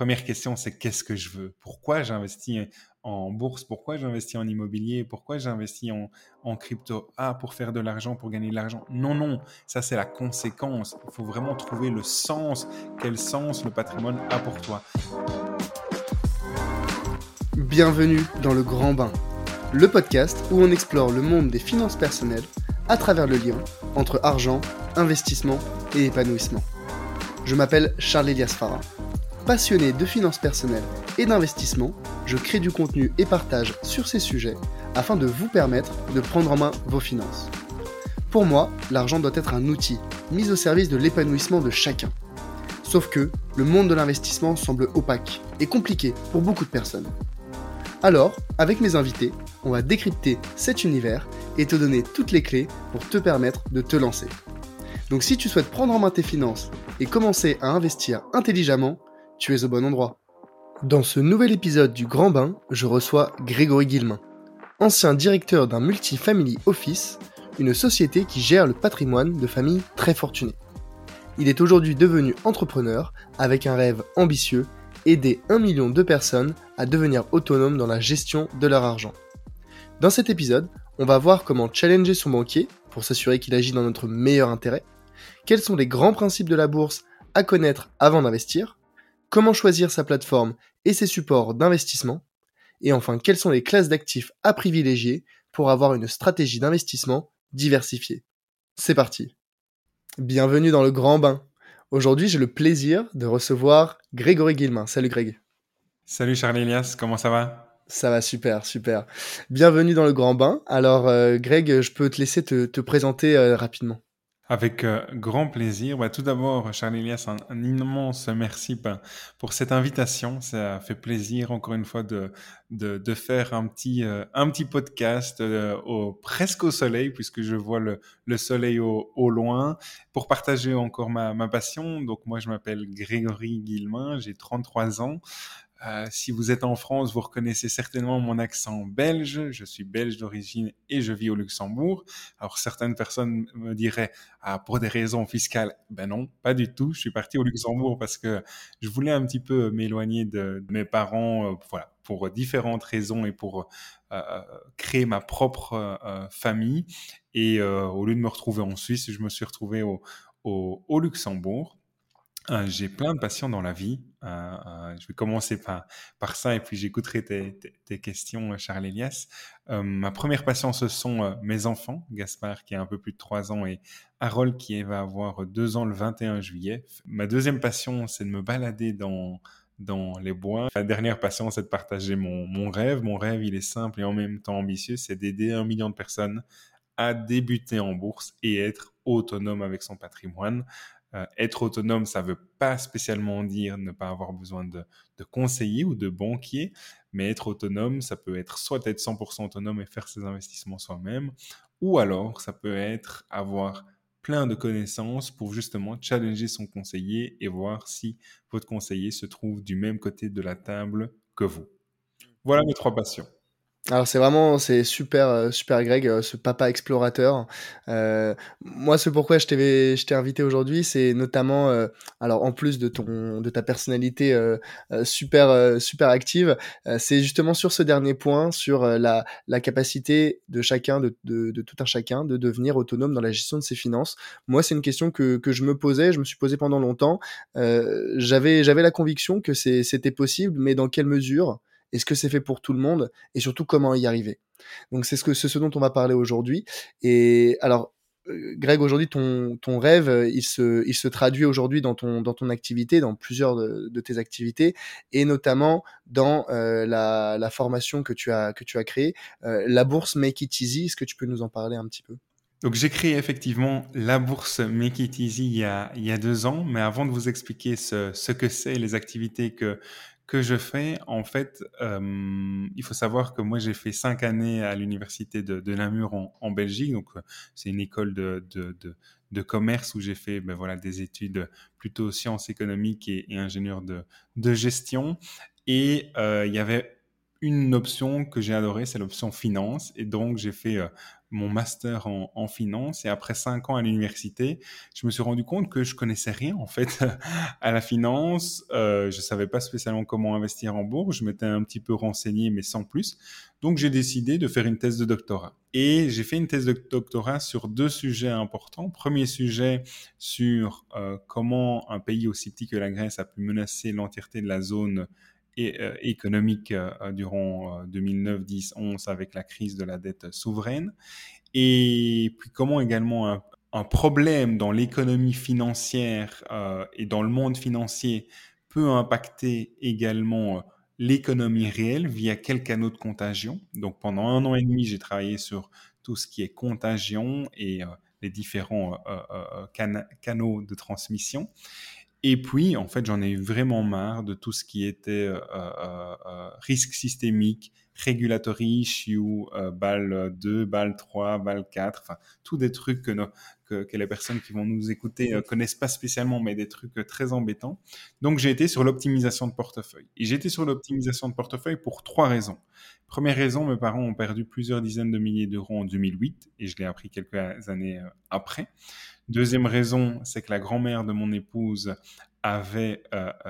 première question, c'est qu'est-ce que je veux? Pourquoi j'investis en bourse? Pourquoi j'investis en immobilier? Pourquoi j'investis en, crypto? Ah, pour faire de l'argent, pour gagner de l'argent Non, non, ça c'est la conséquence. Il faut vraiment trouver le sens. Quel sens le patrimoine a pour toi? Bienvenue dans le Grand Bain, le podcast où on explore le monde des finances personnelles à travers le lien entre argent, investissement et épanouissement. Je m'appelle Charles Elias Farah. Passionné de finances personnelles et d'investissement, je crée du contenu et partage sur ces sujets afin de vous permettre de prendre en main vos finances. Pour moi, l'argent doit être un outil mis au service de l'épanouissement de chacun. Sauf que le monde de l'investissement semble opaque et compliqué pour beaucoup de personnes. Alors, avec mes invités, on va décrypter cet univers et te donner toutes les clés pour te permettre de te lancer. Donc si tu souhaites prendre en main tes finances et commencer à investir intelligemment, tu es au bon endroit. Dans ce nouvel épisode du Grand Bain, je reçois Grégory Guillemin, ancien directeur d'un multifamily office, une société qui gère le patrimoine de familles très fortunées. Il est aujourd'hui devenu entrepreneur avec un rêve ambitieux, aider un million de personnes à devenir autonomes dans la gestion de leur argent. Dans cet épisode, on va voir comment challenger son banquier pour s'assurer qu'il agit dans notre meilleur intérêt, quels sont les grands principes de la bourse à connaître avant d'investir, comment choisir sa plateforme et ses supports d'investissement, et enfin quelles sont les classes d'actifs à privilégier pour avoir une stratégie d'investissement diversifiée. C'est parti. Bienvenue dans le grand bain. Aujourd'hui, j'ai le plaisir de recevoir Grégory Guillemin. Salut Greg. Salut Charles Elias, comment ça va? Ça va super, super. Bienvenue dans le grand bain. Alors euh, Greg, je peux te laisser te, présenter euh, rapidement. Avec euh, grand plaisir. Bah, tout d'abord, Charles Elias, un, immense merci pour cette invitation. Ça fait plaisir, encore une fois, de, faire un petit, euh, podcast euh, presque au soleil, puisque je vois le, le soleil au, au, loin, pour partager encore ma, ma passion. Donc, moi, je m'appelle Grégory Guillemin, j'ai 33 ans. Euh, si vous êtes en France, vous reconnaissez certainement mon accent belge. Je suis belge d'origine et je vis au Luxembourg. Alors certaines personnes me diraient ah, pour des raisons fiscales. Ben non, pas du tout. Je suis parti au Luxembourg parce que je voulais un petit peu m'éloigner de, mes parents, euh, voilà, pour différentes raisons et pour euh, créer ma propre famille. Et au lieu de me retrouver en Suisse, je me suis retrouvé au Luxembourg. Euh, j'ai plein de passions dans la vie. Euh, euh, je vais commencer par, par ça et puis j'écouterai tes, tes, questions, Charles Elias. ma première passion, ce sont mes enfants, Gaspard qui a un peu plus de 3 ans et Harold qui va avoir 2 ans le 21 juillet. Ma deuxième passion, c'est de me balader dans, dans les bois. Ma dernière passion, c'est de partager mon, mon rêve. Mon rêve, il est simple et en même temps ambitieux, c'est d'aider un million de personnes à débuter en bourse et être autonome avec son patrimoine. Euh, être autonome, ça ne veut pas spécialement dire ne pas avoir besoin de, de conseillers ou de banquiers, mais être autonome, ça peut être soit être 100% autonome et faire ses investissements soi-même, ou alors ça peut être avoir plein de connaissances pour justement challenger son conseiller et voir si votre conseiller se trouve du même côté de la table que vous. Voilà mes trois passions. Alors c'est vraiment c'est super euh, super Greg euh, ce papa explorateur. Euh, moi ce pourquoi je t'ai je t'ai invité aujourd'hui c'est notamment alors en plus de ton de ta personnalité super super active c'est justement sur ce dernier point sur la la capacité de chacun de, de, de tout un chacun de devenir autonome dans la gestion de ses finances. Moi c'est une question que que je me posais je me suis posé pendant longtemps. j'avais j'avais la conviction que c'est c'était possible mais dans quelle mesure? Est-ce que c'est fait pour tout le monde Et surtout, comment y arriver Donc, c'est ce, que, ce dont on va parler aujourd'hui. Et alors, euh, Greg, aujourd'hui, ton, ton rêve, euh, il se, il se traduit aujourd'hui dans ton, dans ton activité, dans plusieurs de, tes activités, et notamment dans euh, la, la, formation que tu as, que tu as créée, la bourse Make It Easy. Est-ce que tu peux nous en parler un petit peu? Donc j'ai créé effectivement la bourse Make It Easy il y a, il y a deux ans, mais avant de vous expliquer ce, ce que c'est, les activités que, que je fais, en fait, euh, il faut savoir que moi j'ai fait cinq années à l'université de, Namur en, Belgique, donc euh, c'est une école de, de, de, commerce où j'ai fait ben, voilà, des études plutôt sciences économiques et, et ingénieur de, gestion. Et euh, il y avait une option que j'ai adorée, c'est l'option finance. Et donc j'ai fait mon master en, finance et après cinq ans à l'université, je me suis rendu compte que je connaissais rien en fait à la finance. Euh, je savais pas spécialement comment investir en bourse. Je m'étais un petit peu renseigné, mais sans plus. Donc j'ai décidé de faire une thèse de doctorat. Et j'ai fait une thèse de doctorat sur deux sujets importants. Premier sujet sur euh, comment un pays aussi petit que la Grèce a pu menacer l'entièreté de la zone euh, économique euh, durant 2009, 10, 11 avec la crise de la dette souveraine. Et puis comment également un, problème dans l'économie financière et dans le monde financier peut impacter également l'économie réelle via quels canaux de contagion. Donc pendant un an et demi, j'ai travaillé sur tout ce qui est contagion et euh, les différents euh, euh, canaux de transmission. Et puis, en fait, j'en ai vraiment marre de tout ce qui était risque systémique, regulatory issue, BAL 2, BAL 3, BAL 4, enfin, tous des trucs que, que, les personnes qui vont nous écouter euh, connaissent pas spécialement, mais des trucs euh, très embêtants. Donc j'ai été sur l'optimisation de portefeuille. Et j'ai été sur l'optimisation de portefeuille pour trois raisons. Première raison, mes parents ont perdu plusieurs dizaines de milliers d'euros en 2008 et je l'ai appris quelques années euh, après. Deuxième raison, c'est que la grand-mère de mon épouse avait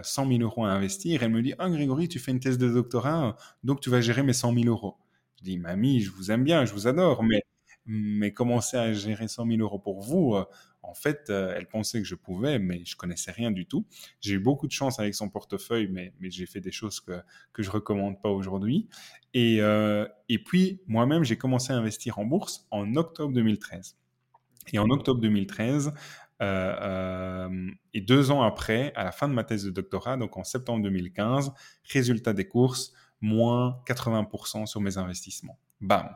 100 000 euros à investir. Elle me dit, ah Grégory, tu fais une thèse de doctorat, donc tu vas gérer mes 100 000 euros. Je dis, mamie, je vous aime bien, je vous adore, mais mais commencer à gérer 100 000 euros pour vous, euh, en fait, euh, elle pensait que je pouvais, mais je connaissais rien du tout. J'ai eu beaucoup de chance avec son portefeuille, mais, mais j'ai fait des choses que, que je recommande pas aujourd'hui. Et, euh, et puis, moi-même, j'ai commencé à investir en bourse en octobre 2013. Et en octobre 2013, et deux ans après, à la fin de ma thèse de doctorat, donc en septembre 2015, résultat des courses, moins 80% sur mes investissements. Bam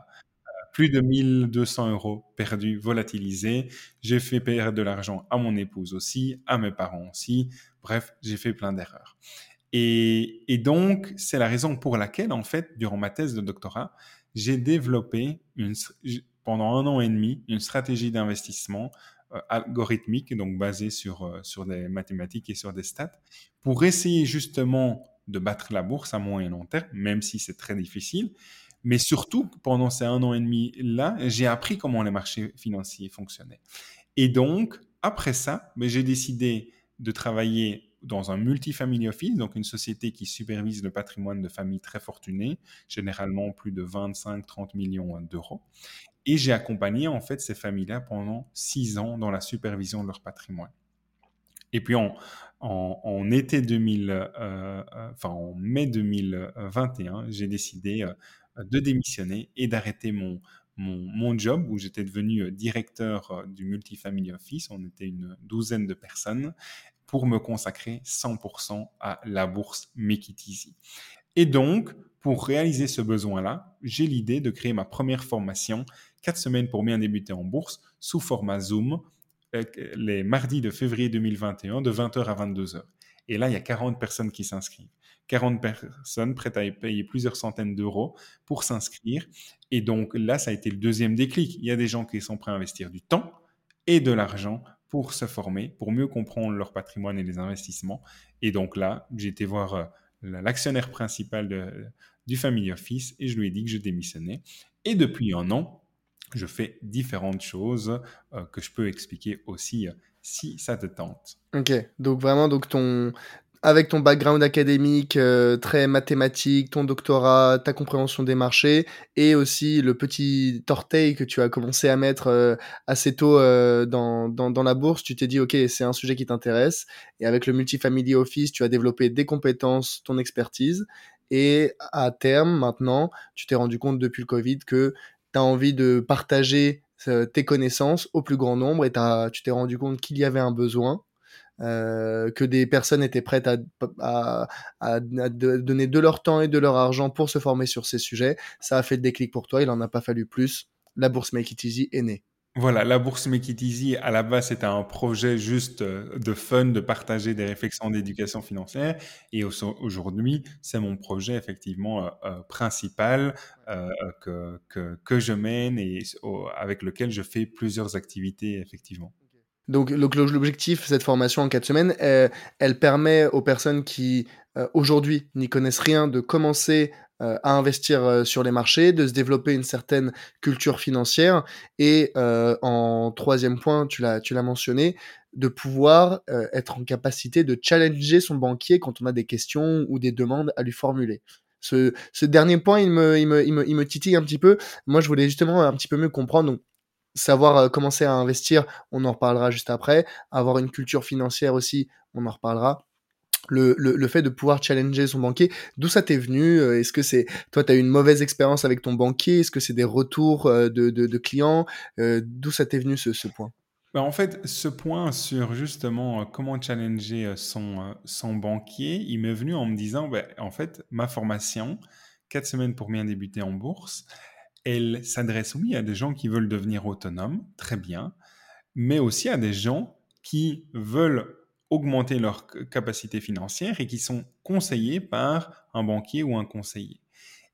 plus de 1200 euros perdus, volatilisés. J'ai fait perdre de l'argent à mon épouse aussi, à mes parents aussi. Bref, j'ai fait plein d'erreurs. Et, donc, c'est la raison pour laquelle, en fait, durant ma thèse de doctorat, j'ai développé une, pendant un an et demi une stratégie d'investissement euh, algorithmique, donc basée sur, euh, sur des mathématiques et sur des stats, pour essayer justement de battre la bourse à moyen et long terme, même si c'est très difficile, mais surtout, pendant ces un an et demi-là, j'ai appris comment les marchés financiers fonctionnaient. Et donc, après ça, ben, j'ai décidé de travailler dans un multifamily office, donc une société qui supervise le patrimoine de familles très fortunées, généralement plus de 25-30 millions d'euros. Et j'ai accompagné en fait ces familles-là pendant six ans dans la supervision de leur patrimoine. Et puis en, en, été 2000, euh, euh, enfin en mai 2021, j'ai décidé euh, de démissionner et d'arrêter mon, mon, job où j'étais devenu euh, directeur euh, du Multifamily Office. On était une douzaine de personnes pour me consacrer 100% à la bourse Make It Easy. Et donc, pour réaliser ce besoin-là, j'ai l'idée de créer ma première formation, 4 semaines pour bien débuter en bourse, sous format Zoom, euh, les mardis de février 2021, de 20h à 22h. Et là, il y a 40 personnes qui s'inscrivent. 40 personnes prêtes à payer plusieurs centaines d'euros pour s'inscrire. Et donc là, ça a été le deuxième déclic. Il y a des gens qui sont prêts à investir du temps et de l'argent pour se former, pour mieux comprendre leur patrimoine et les investissements. Et donc là, j'ai été voir euh, l'actionnaire principal du Family Office et je lui ai dit que je démissionnais. Et depuis un an, je fais différentes choses euh, que je peux expliquer aussi euh, si ça te tente. Ok, donc vraiment, donc ton, avec ton background académique euh, très mathématique, ton doctorat, ta compréhension des marchés et aussi le petit orteil que tu as commencé à mettre euh, assez tôt euh, dans, dans, dans, la bourse, tu t'es dit, OK, c'est un sujet qui t'intéresse. Et avec le Multifamily Office, tu as développé des compétences, ton expertise. Et à terme, maintenant, tu t'es rendu compte depuis le Covid que tu as envie de partager tes connaissances au plus grand nombre et tu t'es rendu compte qu'il y avait un besoin euh, que des personnes étaient prêtes à, donner de leur temps et de leur argent pour se former sur ces sujets. Ça a fait le déclic pour toi, il en a pas fallu plus. La bourse Make It Easy est née. Voilà, la bourse Make It Easy, à la base, c'était un projet juste euh, de fun, de partager des réflexions d'éducation financière. Et aujourd'hui, c'est mon projet effectivement euh, principal que, que, je mène et avec lequel je fais plusieurs activités effectivement. Donc, l'objectif, cette formation en quatre semaines, elle, permet aux personnes qui euh, aujourd'hui n'y connaissent rien de commencer à investir sur les marchés, de se développer une certaine culture financière et en troisième point, tu l'as tu l'as mentionné, de pouvoir être en capacité de challenger son banquier quand on a des questions ou des demandes à lui formuler. Ce, dernier point, il me, il, me, il, me, il me titille un petit peu. Moi, je voulais justement un petit peu mieux comprendre. Savoir euh, commencer à investir, on en reparlera juste après. Avoir une culture financière aussi, on en reparlera. Le, le, le fait de pouvoir challenger son banquier, d'où ça t'est venu euh, Est-ce que c'est toi, tu as eu une mauvaise expérience avec ton banquier? Est-ce que c'est des retours euh, de, de, clients? D'où ça t'est venu ce, ce point? Bah, en fait, ce point sur justement comment challenger son, son banquier, il m'est venu en me disant, bah, en fait, ma formation, quatre semaines pour bien débuter en bourse, elle s'adresse, oui, à des gens qui veulent devenir autonomes, très bien, mais aussi à des gens qui veulent augmenter leur capacité financière et qui sont conseillés par un banquier ou un conseiller.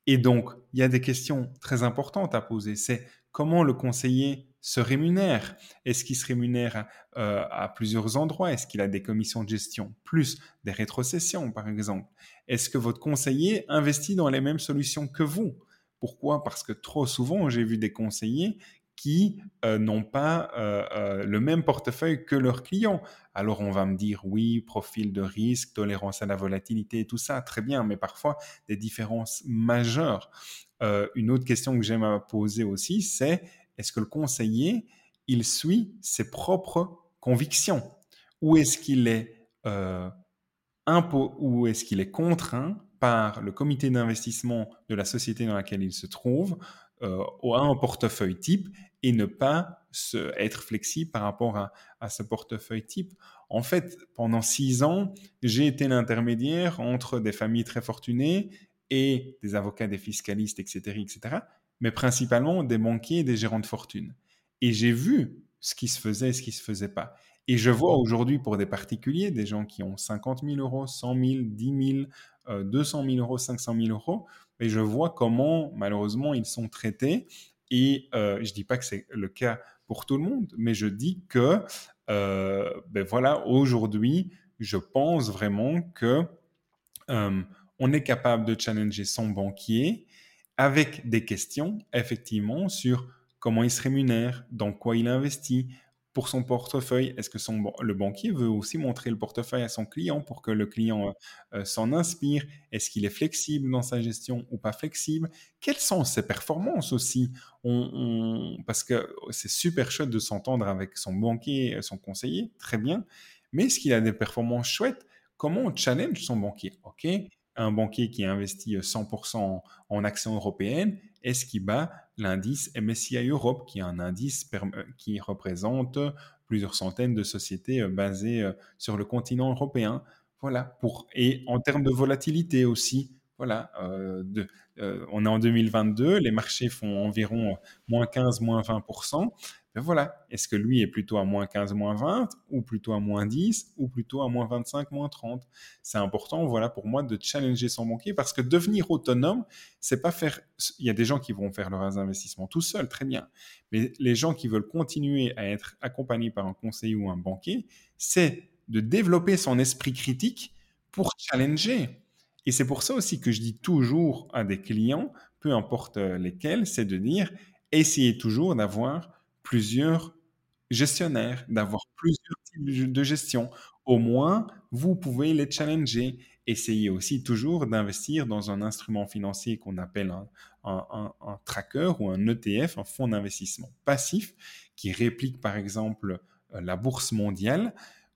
Et donc, il y a des questions très importantes à poser. C'est comment le conseiller se rémunère? Est-ce qu'il se rémunère euh, à plusieurs endroits? Est-ce qu'il a des commissions de gestion plus des rétrocessions, par exemple? Est-ce que votre conseiller investit dans les mêmes solutions que vous? Pourquoi? Parce que trop souvent, j'ai vu des conseillers qui euh, n'ont pas euh, euh, le même portefeuille que leurs clients. Alors on va me dire oui, profil de risque, tolérance à la volatilité, tout ça, très bien, mais parfois des différences majeures. une autre question que j'aime à poser aussi, c'est est-ce que le conseiller, il suit ses propres convictions? Ou est-ce qu'il est, ou est-ce qu'il est contraint par le comité d'investissement de la société dans laquelle il se trouve euh, à un portefeuille type et ne pas se, être flexible par rapport à, à, ce portefeuille type. En fait, pendant six ans, j'ai été l'intermédiaire entre des familles très fortunées et des avocats, des fiscalistes, etc., etc., mais principalement des banquiers et des gérants de fortune. Et j'ai vu ce qui se faisait et ce qui se faisait pas. Et je vois aujourd'hui pour des particuliers, des gens qui ont 50 000 euros, 100 000, 10 000, 200 000 euros, 500 000 euros, et je vois comment malheureusement ils sont traités. Et euh, je dis pas que c'est le cas pour tout le monde, mais je dis que euh, ben voilà, aujourd'hui, je pense vraiment que euh, on est capable de challenger son banquier avec des questions, effectivement, sur comment il se rémunère, dans quoi il investit, pour son portefeuille, est-ce que le banquier veut aussi montrer le portefeuille à son client pour que le client euh, euh, s'en inspire? Est-ce qu'il est flexible dans sa gestion ou pas flexible? Quelles sont ses performances aussi? Parce que c'est super chouette de s'entendre avec son banquier, son conseiller, très bien. Mais est-ce qu'il a des performances chouettes? Comment on challenge son banquier? Ok, un banquier qui investit 100% en, en actions européennes, est-ce qu'il bat l'indice MSCI Europe, qui est un indice euh, qui représente plusieurs centaines de sociétés euh, basées euh, sur le continent européen. Voilà. Pour, et en termes de volatilité aussi, voilà, de, on est en 2022, les marchés font environ moins 15, moins 20%. Ben voilà, est-ce que lui est plutôt à moins 15, moins 20, ou plutôt à moins 10, ou plutôt à moins 25, moins 30 C'est important, voilà, pour moi, de challenger son banquier, parce que devenir autonome, c'est pas faire... Il y a des gens qui vont faire leurs investissements tout seuls, très bien. Mais les gens qui veulent continuer à être accompagnés par un conseiller ou un banquier, c'est de développer son esprit critique pour challenger. Et c'est pour ça aussi que je dis toujours à des clients, peu importe lesquels, c'est de dire, essayez toujours d'avoir plusieurs gestionnaires, d'avoir plusieurs types de gestion. Au moins, vous pouvez les challenger. Essayez aussi toujours d'investir dans un instrument financier qu'on appelle un, tracker ou un ETF, un fonds d'investissement passif, qui réplique par exemple euh, la bourse mondiale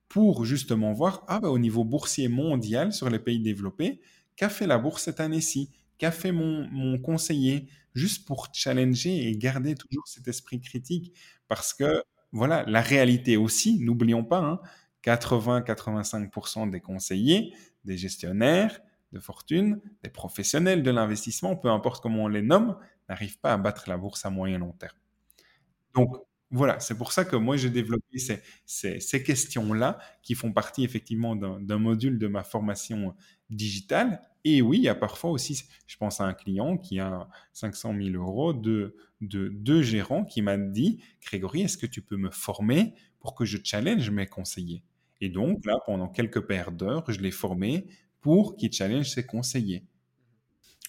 pour justement voir, ah ben, au niveau boursier mondial sur les pays développés, qu'a fait la bourse cette année-ci? Qu'a fait mon, conseiller? Juste pour challenger et garder toujours cet esprit critique. Parce que, voilà, la réalité aussi, n'oublions pas, 80-85% hein, des conseillers, des gestionnaires de fortune, des professionnels de l'investissement, peu importe comment on les nomme, n'arrivent pas à battre la bourse à moyen long terme. Donc, voilà, c'est pour ça que moi j'ai développé ces, questions-là qui font partie effectivement d'un module de ma formation digitale. Et oui, il y a parfois aussi, je pense à un client qui a 500 000 euros de, de, de gérants qui m'a dit, Grégory, est-ce que tu peux me former pour que je challenge mes conseillers? Et donc là, pendant quelques paires d'heures, je l'ai formé pour qu'il challenge ses conseillers.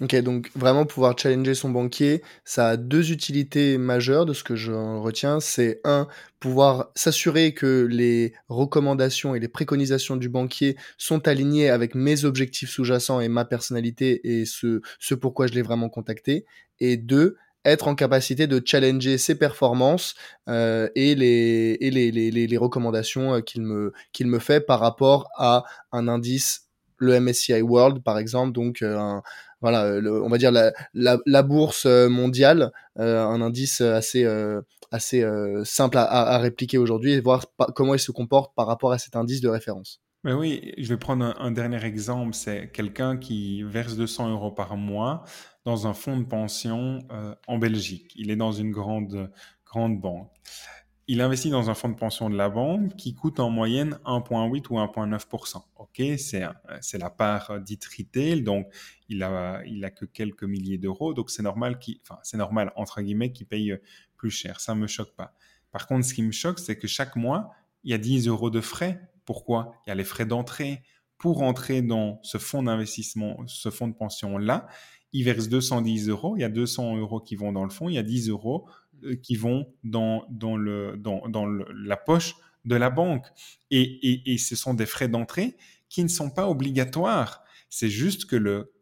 Ok, donc vraiment pouvoir challenger son banquier, ça a deux utilités majeures de ce que je retiens. C'est un, pouvoir s'assurer que les recommandations et les préconisations du banquier sont alignées avec mes objectifs sous-jacents et ma personnalité et ce, ce pourquoi je l'ai vraiment contacté. Et deux, être en capacité de challenger ses performances euh, et, les, et les, les, les, recommandations euh, qu'il me, qu'il me fait par rapport à un indice le MSCI World par exemple donc euh, un, voilà, euh, on va dire la, bourse euh, mondiale, euh, un indice assez, assez simple à, répliquer aujourd'hui et voir comment il se comporte par rapport à cet indice de référence. Mais oui, je vais prendre un, un dernier exemple. C'est quelqu'un qui verse 200 euros par mois dans un fonds de pension en Belgique. Il est dans une grande, grande banque il investit dans un fonds de pension de la banque qui coûte en moyenne 1,8 ou 1,9%. OK, c'est, la part dite retail, donc il a, il a que quelques milliers d'euros, donc c'est normal qu'il, enfin, c'est normal, entre guillemets, qu'il paye plus cher. Ça me choque pas. Par contre, ce qui me choque, c'est que chaque mois, il y a 10 euros de frais. Pourquoi? Il y a les frais d'entrée. Pour entrer dans ce fonds d'investissement, ce fonds de pension-là, il verse 210 euros. Il y a 200 euros qui vont dans le fonds. Il y a 10 euros qui vont dans, dans, le, dans, dans la poche de la banque. Et, et, et ce sont des frais d'entrée qui ne sont pas obligatoires. C'est juste que le,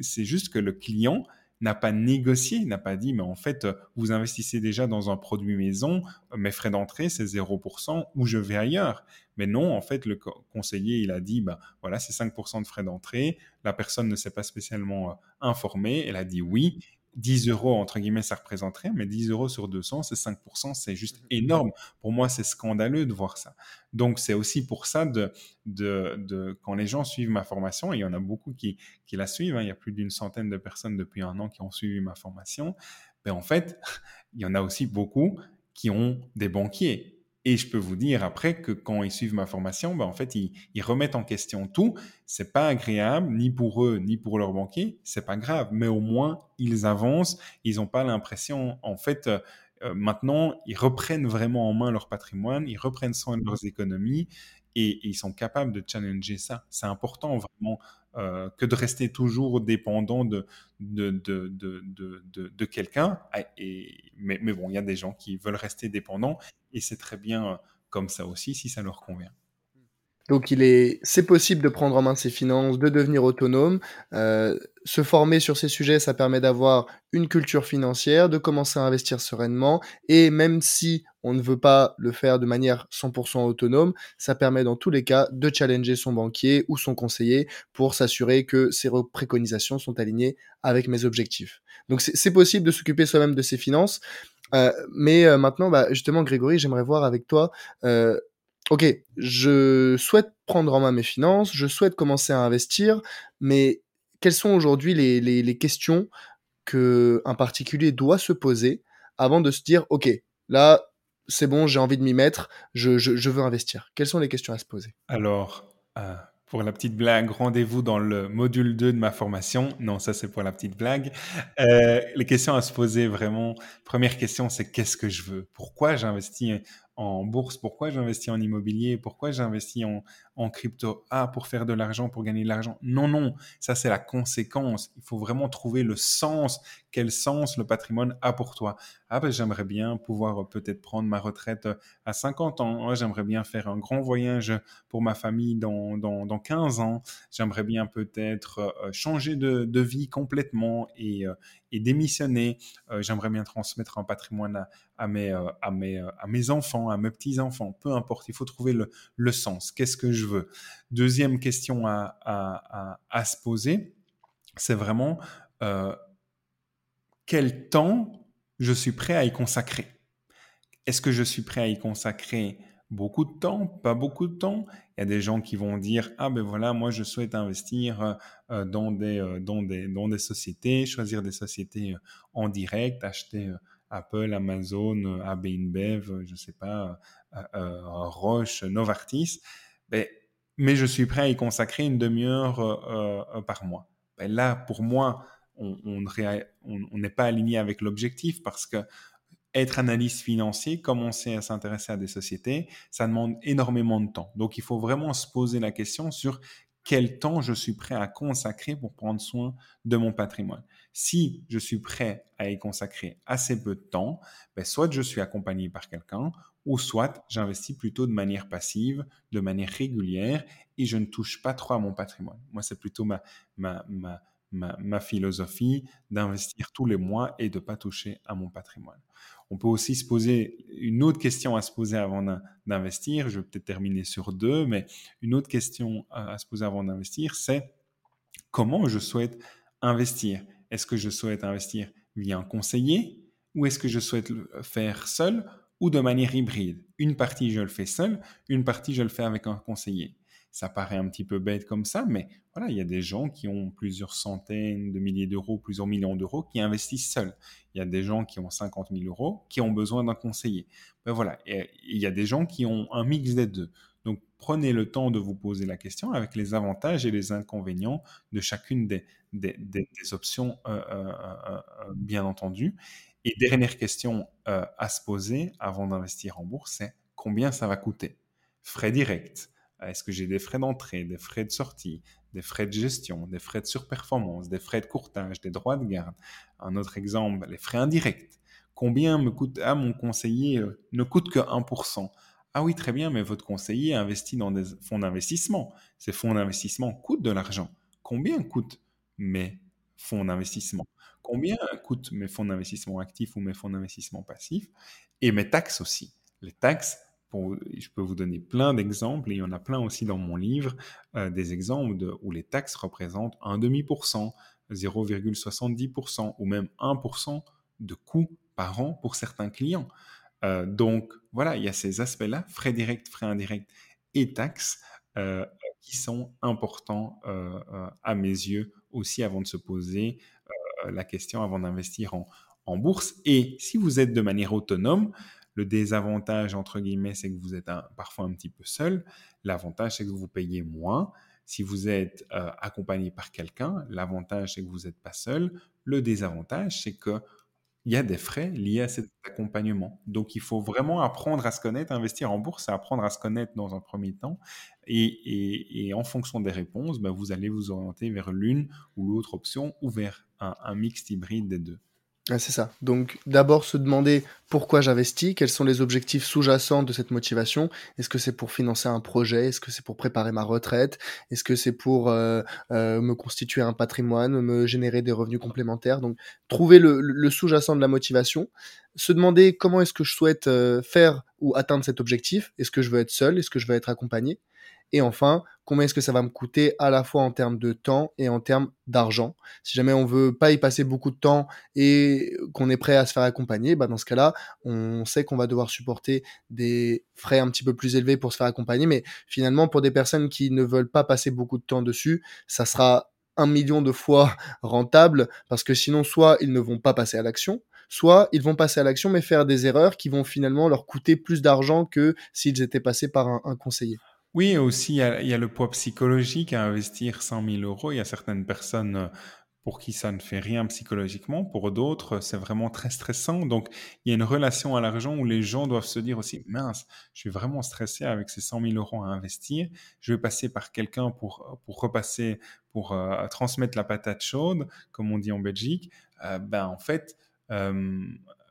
juste que le client n'a pas négocié, n'a pas dit, mais en fait, vous investissez déjà dans un produit maison, mes frais d'entrée, c'est 0%, ou je vais ailleurs. Mais non, en fait, le conseiller, il a dit, bah, voilà, c'est 5% de frais d'entrée. La personne ne s'est pas spécialement euh, informée. Elle a dit oui. 10 euros, entre guillemets, ça représenterait, mais 10 euros sur 200, c'est 5%, c'est juste énorme. Pour moi, c'est scandaleux de voir ça. Donc, c'est aussi pour ça de, de, de, quand les gens suivent ma formation, et il y en a beaucoup qui, qui la suivent, hein, il y a plus d'une centaine de personnes depuis un an qui ont suivi ma formation, mais ben, en fait, il y en a aussi beaucoup qui ont des banquiers et je peux vous dire après que quand ils suivent ma formation, ben en fait, ils, remettent en question tout. C'est pas agréable, ni pour eux, ni pour leurs banquiers. C'est pas grave, mais au moins, ils avancent. Ils n'ont pas l'impression, en fait, euh, maintenant, ils reprennent vraiment en main leur patrimoine, ils reprennent soin de leurs économies et ils sont capables de challenger ça. C'est important vraiment euh, que de rester toujours dépendant de, de, de, de, de, quelqu'un. Ah, mais, mais bon, il y a des gens qui veulent rester dépendants et c'est très bien euh, comme ça aussi si ça leur convient. Donc il est, c'est possible de prendre en main ses finances, de devenir autonome. Euh, se former sur ces sujets, ça permet d'avoir une culture financière, de commencer à investir sereinement. Et même si on ne veut pas le faire de manière 100% autonome, ça permet dans tous les cas de challenger son banquier ou son conseiller pour s'assurer que ses préconisations sont alignées avec mes objectifs. Donc c'est possible de s'occuper soi-même de ses finances. Euh, mais euh, maintenant, bah, justement, Grégory, j'aimerais voir avec toi ok, je souhaite prendre en main mes finances, je souhaite commencer à investir, mais quelles sont aujourd'hui les, les, les, questions que un particulier doit se poser avant de se dire, ok, là, c'est bon, j'ai envie de m'y mettre, je, je, je, veux investir? Quelles sont les questions à se poser? Alors, euh, pour la petite blague, rendez-vous dans le module 2 de ma formation. Non, ça c'est pour la petite blague. Euh, les questions à se poser vraiment. Première question, c'est qu'est-ce que je veux? Pourquoi j'investis? En bourse, pourquoi j'investis en immobilier, pourquoi j'investis en, crypto? Ah, pour faire de l'argent, pour gagner de l'argent. Non, non, ça c'est la conséquence. Il faut vraiment trouver le sens. Quel sens le patrimoine a pour toi? Ah, ben j'aimerais bien pouvoir euh, peut-être prendre ma retraite euh, à 50 ans. j'aimerais bien faire un grand voyage pour ma famille dans, dans, dans 15 ans. J'aimerais bien peut-être euh, changer de, de, vie complètement et, et démissionner. j'aimerais bien transmettre un patrimoine à, à mes, à, mes, à mes enfants à mes petits-enfants, peu importe, il faut trouver le, le sens. Qu'est-ce que je veux? Deuxième question à, à, à, se poser, c'est vraiment euh, quel temps je suis prêt à y consacrer? Est-ce que je suis prêt à y consacrer beaucoup de temps, pas beaucoup de temps. Il y a des gens qui vont dire ah ben voilà moi je souhaite investir euh, dans des euh, dans des dans des sociétés, choisir des sociétés en direct, acheter Apple, Amazon, AB InBev, je sais pas, euh, euh, Roche, Novartis, ben, mais je suis prêt à y consacrer une demi-heure euh, par mois. Ben là, pour moi, on n'est pas aligné avec l'objectif parce que être analyste financier, commencer à s'intéresser à des sociétés, ça demande énormément de temps. Donc, il faut vraiment se poser la question sur quel temps je suis prêt à consacrer pour prendre soin de mon patrimoine. Si je suis prêt à y consacrer assez peu de temps, ben soit je suis accompagné par quelqu'un, ou soit j'investis plutôt de manière passive, de manière régulière, et je ne touche pas trop à mon patrimoine. Moi, c'est plutôt ma, ma, ma, ma, philosophie d'investir tous les mois et de ne pas toucher à mon patrimoine. On peut aussi se poser une autre question à se poser avant d'investir. Je vais peut-être terminer sur deux, mais une autre question à se poser avant d'investir, c'est comment je souhaite investir? Est-ce que je souhaite investir via un conseiller ou est-ce que je souhaite le faire seul ou de manière hybride? Une partie, je le fais seul, une partie, je le fais avec un conseiller. Ça paraît un petit peu bête comme ça, mais voilà, il y a des gens qui ont plusieurs centaines de milliers d'euros, plusieurs millions d'euros, qui investissent seuls. Il y a des gens qui ont 50 000 euros, qui ont besoin d'un conseiller. Ben voilà, il y a des gens qui ont un mix des deux. Donc, prenez le temps de vous poser la question avec les avantages et les inconvénients de chacune des, des, options, euh, euh, euh, bien entendu. Et dernière question à se poser avant d'investir en bourse, c'est combien ça va coûter? Frais directs, est-ce que j'ai des frais d'entrée, des frais de sortie, des frais de gestion, des frais de surperformance, des frais de courtage, des droits de garde? Un autre exemple, les frais indirects. Combien me coûte ah, mon conseiller ne coûte que 1% Ah oui, très bien, mais votre conseiller investit dans des fonds d'investissement. Ces fonds d'investissement coûtent de l'argent. Combien coûtent mes fonds d'investissement Combien coûtent mes fonds d'investissement actifs ou mes fonds d'investissement passifs Et mes taxes aussi? Les taxes, je peux vous donner plein d'exemples, et il y en a plein aussi dans mon livre, euh, des exemples où les taxes représentent un demi pour cent, 0,70% ou même 1% de coûts par an pour certains clients. Euh, donc voilà, il y a ces aspects-là, frais directs, frais indirects et taxes, euh, qui sont importants à mes yeux aussi avant de se poser la question, avant d'investir en, bourse. Et si vous êtes de manière autonome, le désavantage, entre guillemets, c'est que vous êtes parfois un petit peu seul. L'avantage, c'est que vous payez moins. Si vous êtes euh, accompagné par quelqu'un, l'avantage, c'est que vous n'êtes pas seul. Le désavantage, c'est qu'il y a des frais liés à cet accompagnement. Donc, il faut vraiment apprendre à se connaître. Investir en bourse, apprendre à se connaître dans un premier temps. Et, en fonction des réponses, ben, vous allez vous orienter vers l'une ou l'autre option ou vers un, un mixte hybride des deux c'est ça. Donc d'abord se demander pourquoi j'investis, quels sont les objectifs sous-jacents de cette motivation. Est-ce que c'est pour financer un projet? Est-ce que c'est pour préparer ma retraite? Est-ce que c'est pour euh, euh, me constituer un patrimoine, me générer des revenus complémentaires? Donc trouver le, sous-jacent de la motivation. Se demander comment est-ce que je souhaite euh, faire ou atteindre cet objectif. Est-ce que je veux être seul? Est-ce que je veux être accompagné? Et enfin, combien est-ce que ça va me coûter à la fois en termes de temps et en termes d'argent? Si jamais on veut pas y passer beaucoup de temps et qu'on est prêt à se faire accompagner, bah dans ce cas-là, on sait qu'on va devoir supporter des frais un petit peu plus élevés pour se faire accompagner. Mais finalement, pour des personnes qui ne veulent pas passer beaucoup de temps dessus, ça sera un million de fois rentable parce que sinon, soit ils ne vont pas passer à l'action, soit ils vont passer à l'action mais faire des erreurs qui vont finalement leur coûter plus d'argent que s'ils étaient passés par un conseiller. Oui, aussi, il y, a, le poids psychologique à investir 100 000 euros. Il y a certaines personnes euh, pour qui ça ne fait rien psychologiquement. Pour d'autres, c'est vraiment très stressant. Donc, il y a une relation à l'argent où les gens doivent se dire aussi, mince, je suis vraiment stressé avec ces 100 000 euros à investir. Je vais passer par quelqu'un pour, pour repasser, pour euh, transmettre la patate chaude, comme on dit en Belgique. Euh, ben, en fait,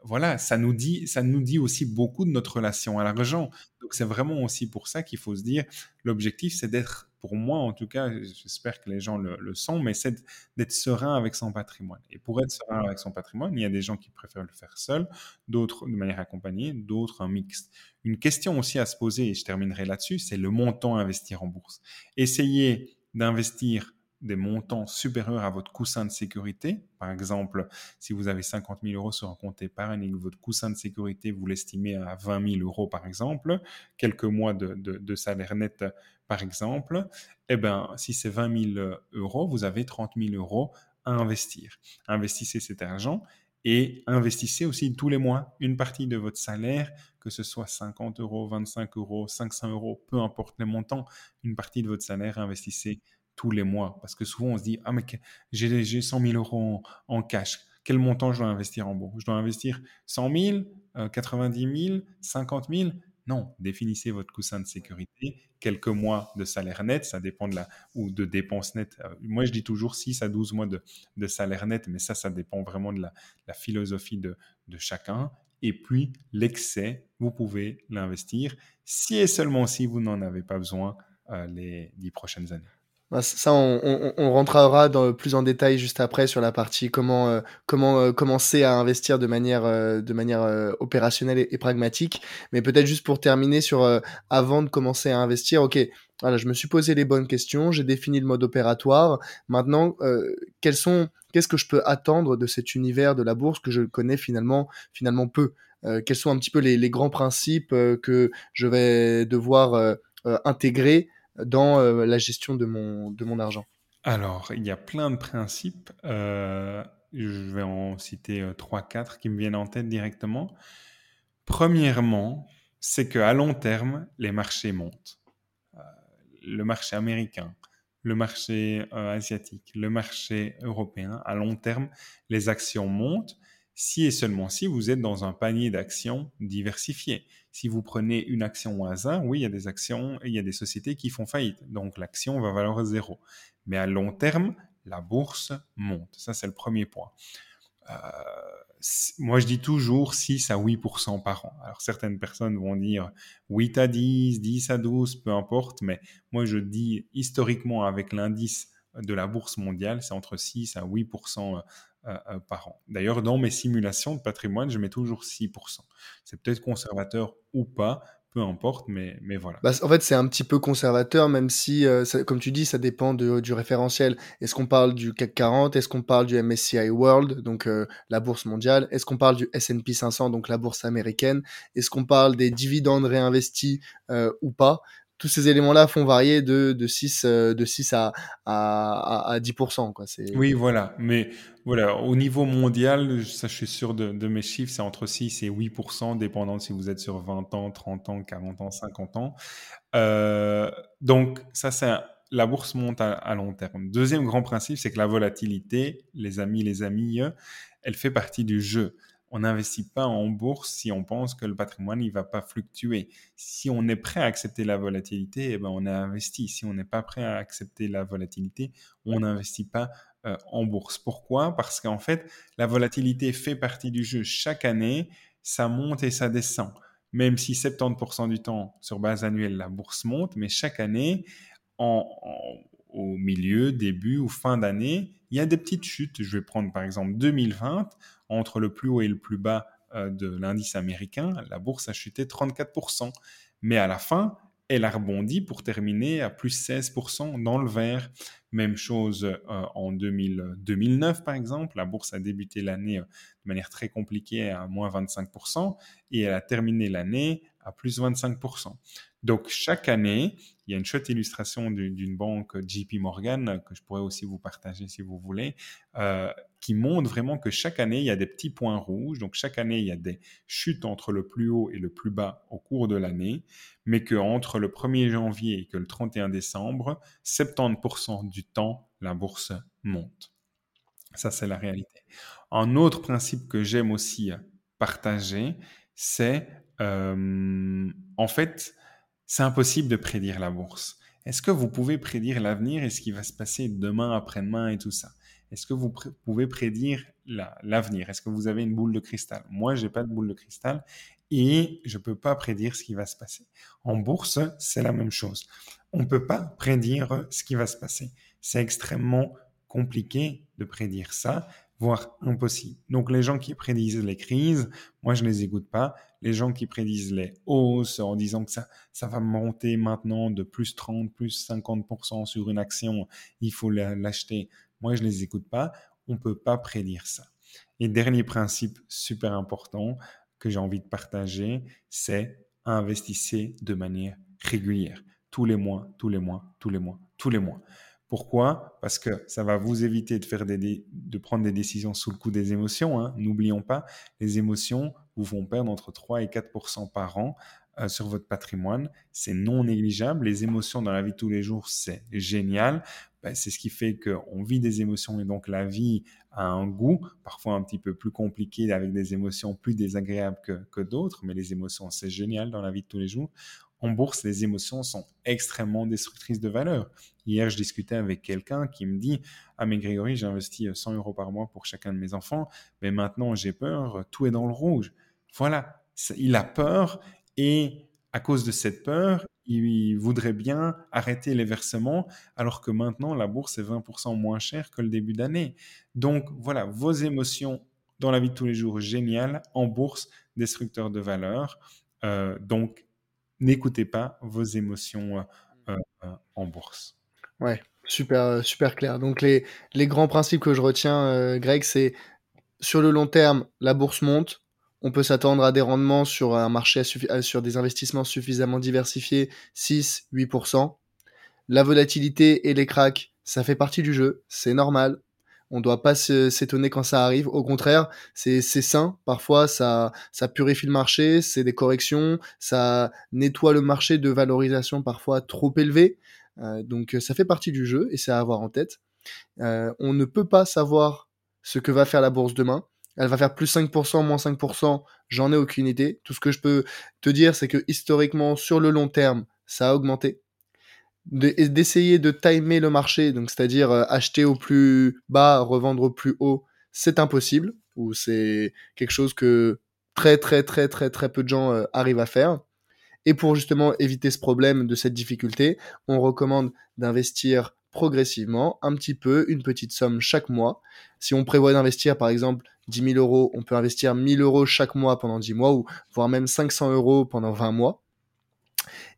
voilà, ça nous dit, ça nous dit aussi beaucoup de notre relation à l'argent. Donc c'est vraiment aussi pour ça qu'il faut se dire, l'objectif c'est d'être, pour moi en tout cas, j'espère que les gens le, le sont, mais c'est d'être serein avec son patrimoine. Et pour être serein avec son patrimoine, il y a des gens qui préfèrent le faire seul, d'autres de manière accompagnée, d'autres un mixte. Une question aussi à se poser, et je terminerai là-dessus, c'est le montant à investir en bourse. Essayez d'investir des montants supérieurs à votre coussin de sécurité. Par exemple, si vous avez 50 000 euros sur un compte épargne et que votre coussin de sécurité, vous l'estimez à 20 000 euros, par exemple, quelques mois de, salaire net, par exemple, eh bien, si c'est 20 000 euros, vous avez 30 000 euros à investir. Investissez cet argent et investissez aussi tous les mois une partie de votre salaire, que ce soit 50 euros, 25 euros, 500 euros, peu importe les montants, une partie de votre salaire, investissez tous les mois. Parce que souvent, on se dit, ah, mais j'ai 100 000 euros en, cash. Quel montant je dois investir en bourse Je dois investir 100 000, 90 000, 50 000 Non, définissez votre coussin de sécurité, quelques mois de salaire net, ça dépend de la, ou de dépenses nettes. Euh, moi, je dis toujours 6 à 12 mois de, de salaire net, mais ça, ça dépend vraiment de la, philosophie de, de chacun. Et puis, l'excès, vous pouvez l'investir si et seulement si vous n'en avez pas besoin euh, les 10 prochaines années. Bah, ça, on, on, rentrera dans, plus en détail juste après sur la partie comment, euh, comment euh, commencer à investir de manière, euh, de manière opérationnelle et, pragmatique. Mais peut-être juste pour terminer sur avant de commencer à investir, ok, voilà, je me suis posé les bonnes questions, j'ai défini le mode opératoire. Maintenant, sont, qu'est-ce que je peux attendre de cet univers de la bourse que je connais finalement, finalement peu? Quels sont un petit peu les, les grands principes que je vais devoir intégrer dans euh, la gestion de mon, de mon argent Alors, il y a plein de principes. Euh, je vais en citer 3-4 euh, qui me viennent en tête directement. Premièrement, c'est qu'à long terme, les marchés montent. le marché américain, le marché asiatique, le marché européen, à long terme, les actions montent si et seulement si vous êtes dans un panier d'actions diversifié. Si vous prenez une action au hasard, oui, il y a des actions, il y a des sociétés qui font faillite. Donc l'action va valoir zéro. Mais à long terme, la bourse monte. Ça, c'est le premier point. Euh, moi, je dis toujours 6 à 8% par an. Alors, certaines personnes vont dire 8 à 10, 10 à 12, peu importe. Mais moi, je dis historiquement avec l'indice de la bourse mondiale, c'est entre 6 à 8% euh, euh, par an. D'ailleurs, dans mes simulations de patrimoine, je mets toujours 6%. C'est peut-être conservateur ou pas, peu importe, mais, mais voilà. Bah, en fait, c'est un petit peu conservateur, même si, euh, comme tu dis, ça dépend du référentiel. Est-ce qu'on parle du CAC 40 Est-ce qu'on parle du MSCI World, donc la bourse mondiale? Est-ce qu'on parle du S&P 500, donc la bourse américaine? Est-ce qu'on parle des dividendes réinvestis ou pas? Tous ces éléments-là font varier de, de 6, euh, de 6 à, à, à 10%. Quoi. Oui, voilà. Mais voilà, au niveau mondial, ça, je suis sûr de, mes chiffres, c'est entre 6 et 8%, dépendant si vous êtes sur 20 ans, 30 ans, 40 ans, 50 ans. Euh, donc, ça, c'est la bourse monte à, à, long terme. Deuxième grand principe, c'est que la volatilité, les amis, les amis, elle fait partie du jeu on n'investit pas en bourse si on pense que le patrimoine ne va pas fluctuer. Si on est prêt à accepter la volatilité, eh ben on a investi. Si on n'est pas prêt à accepter la volatilité, on n'investit pas euh, en bourse. Pourquoi? Parce qu'en fait, la volatilité fait partie du jeu. Chaque année, ça monte et ça descend. Même si 70% du temps, sur base annuelle, la bourse monte, mais chaque année, au milieu, début ou fin d'année, il y a des petites chutes. Je vais prendre par exemple 2020 entre le plus haut et le plus bas euh, de l'indice américain, la bourse a chuté 34%. Mais à la fin, elle a rebondi pour terminer à plus 16% dans le vert. Même chose euh, en 2009, par exemple. La bourse a débuté l'année euh, de manière très compliquée à moins 25% et elle a terminé l'année à plus 25%. Donc, chaque année, il y a une chouette illustration d'une banque JP Morgan que je pourrais aussi vous partager si vous voulez, euh, qui montre vraiment que chaque année, il y a des petits points rouges. Donc, chaque année, il y a des chutes entre le plus haut et le plus bas au cours de l'année, mais qu'entre le 1er janvier et que le 31 décembre, 70% du temps, la bourse monte. Ça, c'est la réalité. Un autre principe que j'aime aussi partager, c'est euh, en fait, c'est impossible de prédire la bourse. Est-ce que vous pouvez prédire l'avenir et ce qui va se passer demain, après-demain et tout ça? Est-ce que vous pouvez prédire l'avenir? Est-ce que vous avez une boule de cristal? Moi, j'ai pas de boule de cristal et je peux pas prédire ce qui va se passer. En bourse, c'est la même chose. On peut pas prédire ce qui va se passer. C'est extrêmement compliqué de prédire ça voire impossible. Donc les gens qui prédisent les crises, moi je les écoute pas. Les gens qui prédisent les hausses en disant que ça, ça va monter maintenant de plus 30, plus 50% sur une action, il faut l'acheter. Moi je les écoute pas. On peut pas prédire ça. Et dernier principe super important que j'ai envie de partager, c'est investissez de manière régulière. Tous les mois, tous les mois, tous les mois, tous les mois. Pourquoi? Parce que ça va vous éviter de, faire de prendre des décisions sous le coup des émotions. Hein. N'oublions pas, les émotions vous font perdre entre 3 et 4% par an. euh, sur votre patrimoine. C'est non négligeable. Les émotions dans la vie de tous les jours, c'est génial. Ben, c'est ce qui fait qu'on vit des émotions et donc la vie a un goût, parfois un petit peu plus compliqué avec des émotions plus désagréables que, que d'autres, mais les émotions, c'est génial dans la vie de tous les jours. En bourse, les émotions sont extrêmement destructrices de valeur. Hier, je discutais avec quelqu'un qui me dit Ah, mais Grégory, j'ai investi 100 euros par mois pour chacun de mes enfants, mais maintenant j'ai peur, tout est dans le rouge. Voilà, il a peur et à cause de cette peur, il voudrait bien arrêter les versements, alors que maintenant, la bourse est 20% moins chère que le début d'année. Donc voilà, vos émotions dans la vie de tous les jours, génial. En bourse, destructeur de valeur. Euh, donc, n'écoutez pas vos émotions euh, euh, en bourse. Ouais, super, super clair. Donc, les, les grands principes que je retiens, Greg, c'est sur le long terme, la bourse monte, on peut s'attendre à des rendements sur un marché sur des investissements suffisamment diversifiés, 6-8%. La volatilité et les cracks, ça fait partie du jeu, c'est normal. On ne doit pas s'étonner quand ça arrive. Au contraire, c'est sain. Parfois, ça, ça purifie le marché, c'est des corrections, ça nettoie le marché de valorisation parfois trop élevé. Euh, donc, ça fait partie du jeu et c'est à avoir en tête. Euh, on ne peut pas savoir ce que va faire la bourse demain elle va faire plus 5%, moins 5%, j'en ai aucune idée. Tout ce que je peux te dire, c'est que historiquement, sur le long terme, ça a augmenté. D'essayer de timer le marché, donc c'est-à-dire euh, acheter au plus bas, revendre au plus haut, c'est impossible, ou c'est quelque chose que très très très très très peu de gens euh, arrivent à faire. Et pour justement éviter ce problème de cette difficulté, on recommande d'investir progressivement, un petit peu, une petite somme chaque mois. Si on prévoit d'investir par exemple 10 000 euros, on peut investir 1000 euros chaque mois pendant 10 mois ou voire même 500 euros pendant 20 mois.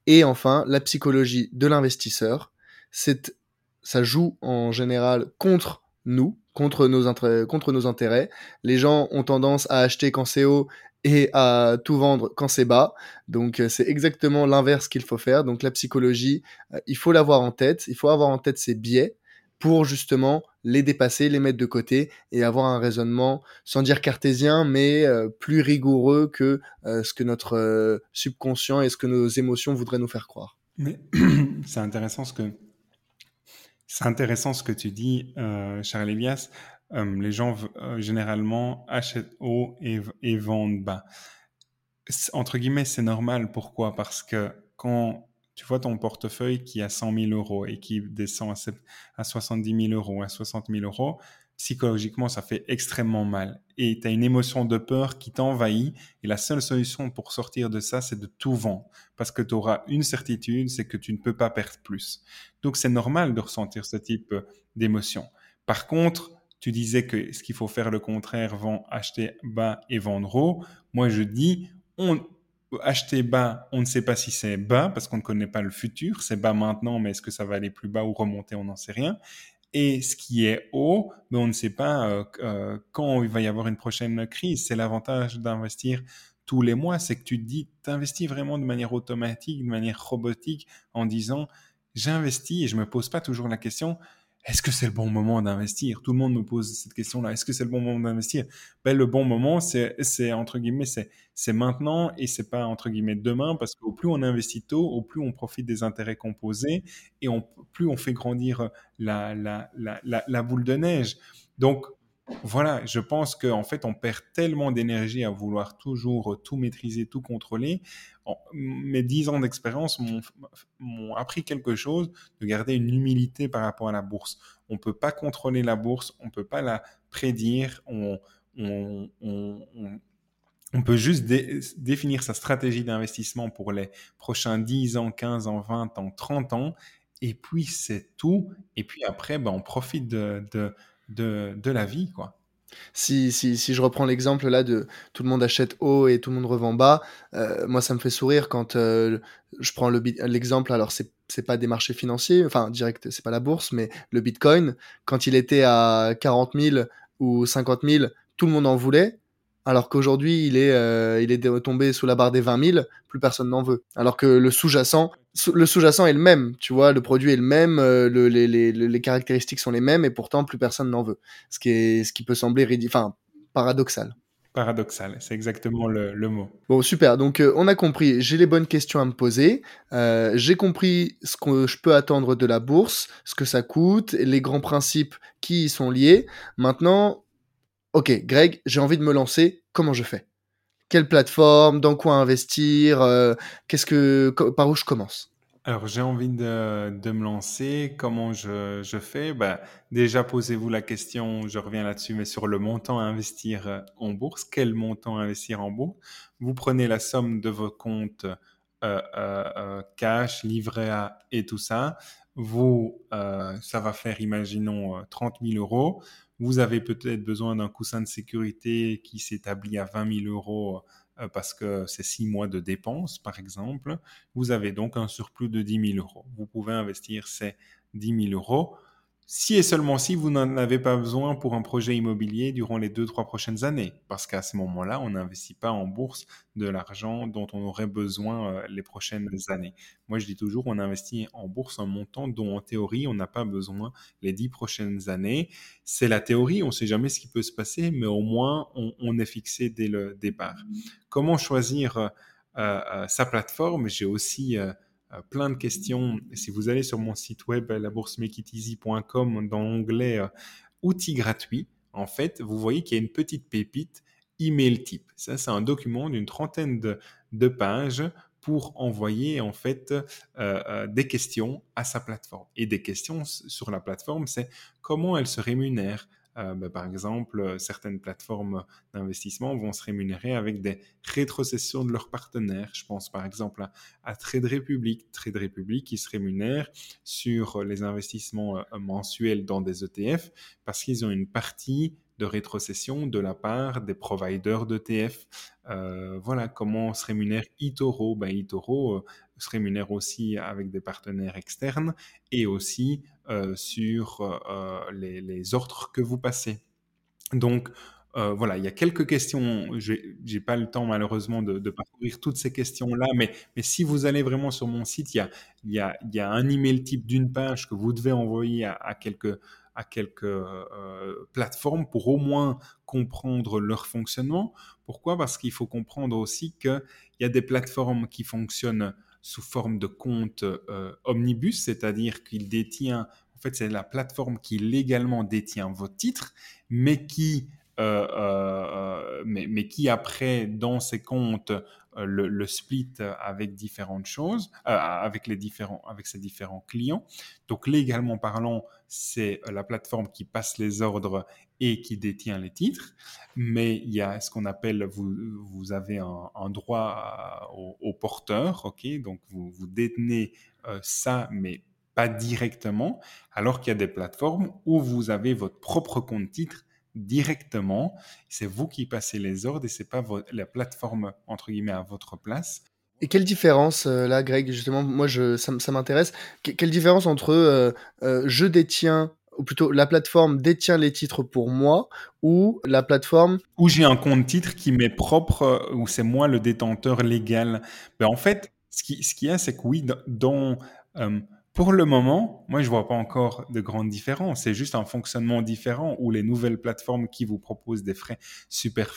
Et enfin, la psychologie de l'investisseur, ça joue en général contre nous, contre nos, contre nos intérêts. Les gens ont tendance à acheter quand c'est haut et à tout vendre quand c'est bas. Donc euh, c'est exactement l'inverse qu'il faut faire. Donc la psychologie, euh, il faut l'avoir en tête, il faut avoir en tête ses biais pour justement les dépasser, les mettre de côté et avoir un raisonnement, sans dire cartésien, mais euh, plus rigoureux que ce que notre subconscient et ce que nos émotions voudraient nous faire croire. Mais c'est intéressant ce que c'est intéressant ce que tu dis, Charles Elias. Euh, les gens euh, généralement achètent haut et, vendent bas. Entre guillemets, c'est normal. Pourquoi? Parce que quand tu vois ton portefeuille qui a 100 000 euros et qui descend à, 70 000 euros, à 60 000 euros, psychologiquement, ça fait extrêmement mal. Et tu as une émotion de peur qui t'envahit. Et la seule solution pour sortir de ça, c'est de tout vendre. Parce que tu auras une certitude, c'est que tu ne peux pas perdre plus. Donc c'est normal de ressentir ce type d'émotion. Par contre, tu disais que ce qu'il faut faire le contraire, vend, acheter bas et vendre haut. Moi, je dis, on, acheter bas, on ne sait pas si c'est bas parce qu'on ne connaît pas le futur. C'est bas maintenant, mais est-ce que ça va aller plus bas ou remonter On n'en sait rien. Et ce qui est haut, mais on ne sait pas euh, euh, quand il va y avoir une prochaine crise. C'est l'avantage d'investir tous les mois, c'est que tu te dis, tu investis vraiment de manière automatique, de manière robotique, en disant, j'investis et je me pose pas toujours la question, est-ce que c'est le bon moment d'investir? Tout le monde me pose cette question-là. Est-ce que c'est le bon moment d'investir? Ben, Le bon moment, c'est, entre guillemets, c'est, maintenant et c'est pas entre guillemets demain parce qu'au plus on investit tôt, au plus on profite des intérêts composés et on, plus on fait grandir la, la, la, la boule de neige. Donc, voilà, je pense qu'en fait, on perd tellement d'énergie à vouloir toujours tout maîtriser, tout contrôler. Mes dix ans d'expérience m'ont appris quelque chose, de garder une humilité par rapport à la bourse. On ne peut pas contrôler la bourse, on ne peut pas la prédire, on, peut juste définir sa stratégie d'investissement pour les prochains 10 ans, 15 ans, 20 ans, 30 ans, et puis c'est tout. Et puis après, ben, on profite de, de la vie, quoi. Si, si, si, je reprends l'exemple là de tout le monde achète haut et tout le monde revend bas, euh, moi ça me fait sourire quand euh, je prends l'exemple, alors c'est c'est pas des marchés financiers, enfin direct, c'est pas la bourse, mais le Bitcoin, quand il était à 40 000 ou 50 000, tout le monde en voulait, alors qu'aujourd'hui il est euh, il est tombé sous la barre des 20 000, plus personne n'en veut. Alors que le sous-jacent, le sous-jacent est le même, tu vois, le produit est le même, euh, les, caractéristiques sont les mêmes et pourtant plus personne n'en veut. Ce qui, est, ce qui peut sembler enfin, paradoxal. Paradoxal, c'est exactement le, mot. Bon, super. Donc, euh, on a compris, j'ai les bonnes questions à me poser. Euh, j'ai compris ce que je peux attendre de la bourse, ce que ça coûte, les grands principes qui y sont liés. Maintenant, ok, Greg, j'ai envie de me lancer. Comment je fais? Quelle plateforme? Dans quoi investir? Euh, Qu'est-ce que par où je commence? Alors, j'ai envie de, de, me lancer. Comment je, je fais? Bah, Déjà, posez-vous la question, je reviens là-dessus, mais sur le montant à investir euh, en bourse. Quel montant investir en bourse? Vous prenez la somme de vos comptes euh, cash, livret A et tout ça. Vous, ça va faire, imaginons, 30 000 euros. Vous avez peut-être besoin d'un coussin de sécurité qui s'établit à 20 000 euros euh, parce que c'est six mois de dépenses, par exemple, vous avez donc un surplus de 10 000 euros. Vous pouvez investir ces 10 000 euros si et seulement si vous n'en avez pas besoin pour un projet immobilier durant les deux, trois prochaines années. Parce qu'à ce moment-là, on n'investit pas en bourse de l'argent dont on aurait besoin euh, les prochaines années. Moi, je dis toujours, on investit en bourse un montant dont en théorie, on n'a pas besoin les dix prochaines années. C'est la théorie, on ne sait jamais ce qui peut se passer, mais au moins, on, est fixé dès le départ. Comment choisir euh, euh, sa plateforme? J'ai aussi... plein de questions. Si vous allez sur mon site web, laboursemakeiteasy.com, dans l'onglet euh, outils gratuits, en fait, vous voyez qu'il y a une petite pépite email type. Ça, c'est un document d'une trentaine de, pages pour envoyer en fait euh, des questions à sa plateforme. Et des questions sur la plateforme, c'est comment elle se rémunère, euh, ben, par exemple, euh, certaines plateformes d'investissement vont se rémunérer avec des rétrocessions de leurs partenaires. Je pense par exemple à, Trade Republic. Trade Republic qui se rémunère sur les investissements euh, mensuels dans des ETF parce qu'ils ont une partie de rétrocession de la part des providers d'ETF. voilà comment se rémunère eToro. Ben, eToro se rémunère aussi avec des partenaires externes et aussi euh, sur euh, les, ordres que vous passez. Donc, euh, voilà, il y a quelques questions. Je n'ai pas le temps malheureusement de, parcourir toutes ces questions-là, mais, mais, si vous allez vraiment sur mon site, il y a, y a, y a un email type d'une page que vous devez envoyer à, quelques, à quelques plateformes pour au moins comprendre leur fonctionnement. Pourquoi? Parce qu'il faut comprendre aussi qu'il y a des plateformes qui fonctionnent sous forme de compte euh, omnibus, c'est-à-dire qu'il détient, en fait, c'est la plateforme qui légalement détient vos titres, mais qui, euh, euh, mais, qui après, dans ses comptes, le, le, split avec différentes choses, avec, les différents, avec ses différents clients. Donc, légalement parlant, c'est la plateforme qui passe les ordres et qui détient les titres, mais il y a ce qu'on appelle, vous, vous avez un, droit au, porteur, ok, donc vous, vous détenez euh, ça, mais pas directement, alors qu'il y a des plateformes où vous avez votre propre compte titre directement, c'est vous qui passez les ordres et c'est pas la plateforme entre guillemets à votre place. Et quelle différence, euh, là, Greg, justement, moi, ça m'intéresse. quelle différence entre euh, je détiens ou plutôt la plateforme détient les titres pour moi, ou la plateforme... Où j'ai un compte titre qui m'est propre, euh, où c'est moi le détenteur légal. Ben, en fait, ce qu'il ce y a, c'est que oui, dans... Euh, pour le moment, moi, je vois pas encore de grandes différences. C'est juste un fonctionnement différent où les nouvelles plateformes qui vous proposent des frais super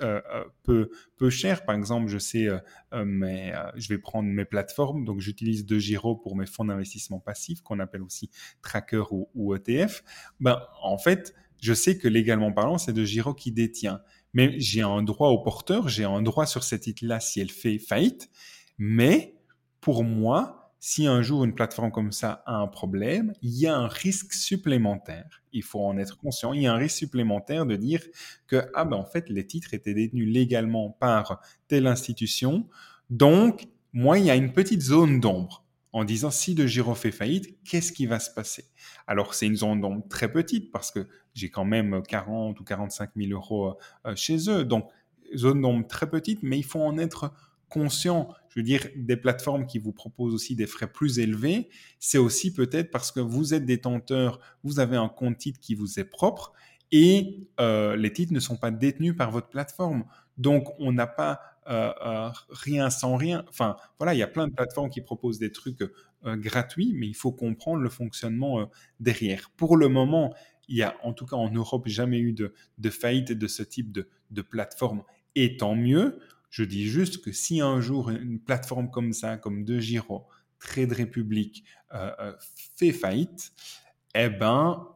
euh, euh, peu, peu chers, par exemple, je sais, euh, mais je vais prendre mes plateformes, donc j'utilise De Giro pour mes fonds d'investissement passifs, qu'on appelle aussi tracker ou, ETF. Ben, en fait, je sais que légalement parlant, c'est De Giro qui détient. Mais j'ai un droit au porteur, j'ai un droit sur cette titre-là si elle fait faillite. Mais pour moi, si un jour une plateforme comme ça a un problème, il y a un risque supplémentaire. Il faut en être conscient. Il y a un risque supplémentaire de dire que, ah ben en fait, les titres étaient détenus légalement par telle institution. Donc, moi, il y a une petite zone d'ombre en disant si de Giro fait faillite, qu'est-ce qui va se passer? Alors, c'est une zone d'ombre très petite parce que j'ai quand même 40 ou 45 000 euros euh, chez eux. Donc, zone d'ombre très petite, mais il faut en être conscient, je veux dire, des plateformes qui vous proposent aussi des frais plus élevés, c'est aussi peut-être parce que vous êtes détenteur, vous avez un compte titre qui vous est propre et euh, les titres ne sont pas détenus par votre plateforme. Donc, on n'a pas euh, euh, rien sans rien. Enfin, voilà, il y a plein de plateformes qui proposent des trucs gratuits, mais il faut comprendre le fonctionnement derrière. Pour le moment, il y a en tout cas en Europe jamais eu de, de faillite de ce type de, de plateforme. Et tant mieux, je dis juste que si un jour une plateforme comme ça, comme De Giro, Trade Republic, euh, euh, fait faillite, eh ben,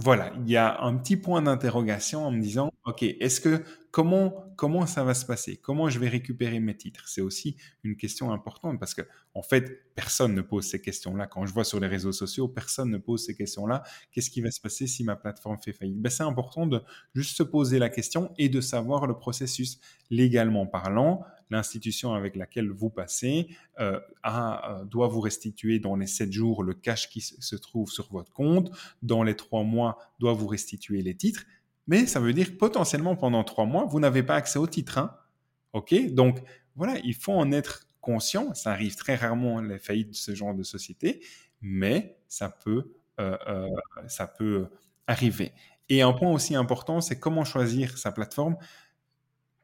voilà, il y a un petit point d'interrogation en me disant, OK, est-ce que comment, comment ça va se passer? Comment je vais récupérer mes titres? C'est aussi une question importante parce que, en fait, personne ne pose ces questions-là. Quand je vois sur les réseaux sociaux, personne ne pose ces questions-là. Qu'est-ce qui va se passer si ma plateforme fait faillite? Ben, C'est important de juste se poser la question et de savoir le processus légalement parlant l'institution avec laquelle vous passez euh, euh, doit vous restituer dans les 7 jours le cash qui se trouve sur votre compte, dans les 3 mois doit vous restituer les titres, mais ça veut dire que potentiellement pendant 3 mois, vous n'avez pas accès aux titres. Hein. OK? Donc voilà, il faut en être conscient. Ça arrive très rarement les faillites de ce genre de société, mais ça peut, euh, ça peut arriver. Et un point aussi important, c'est comment choisir sa plateforme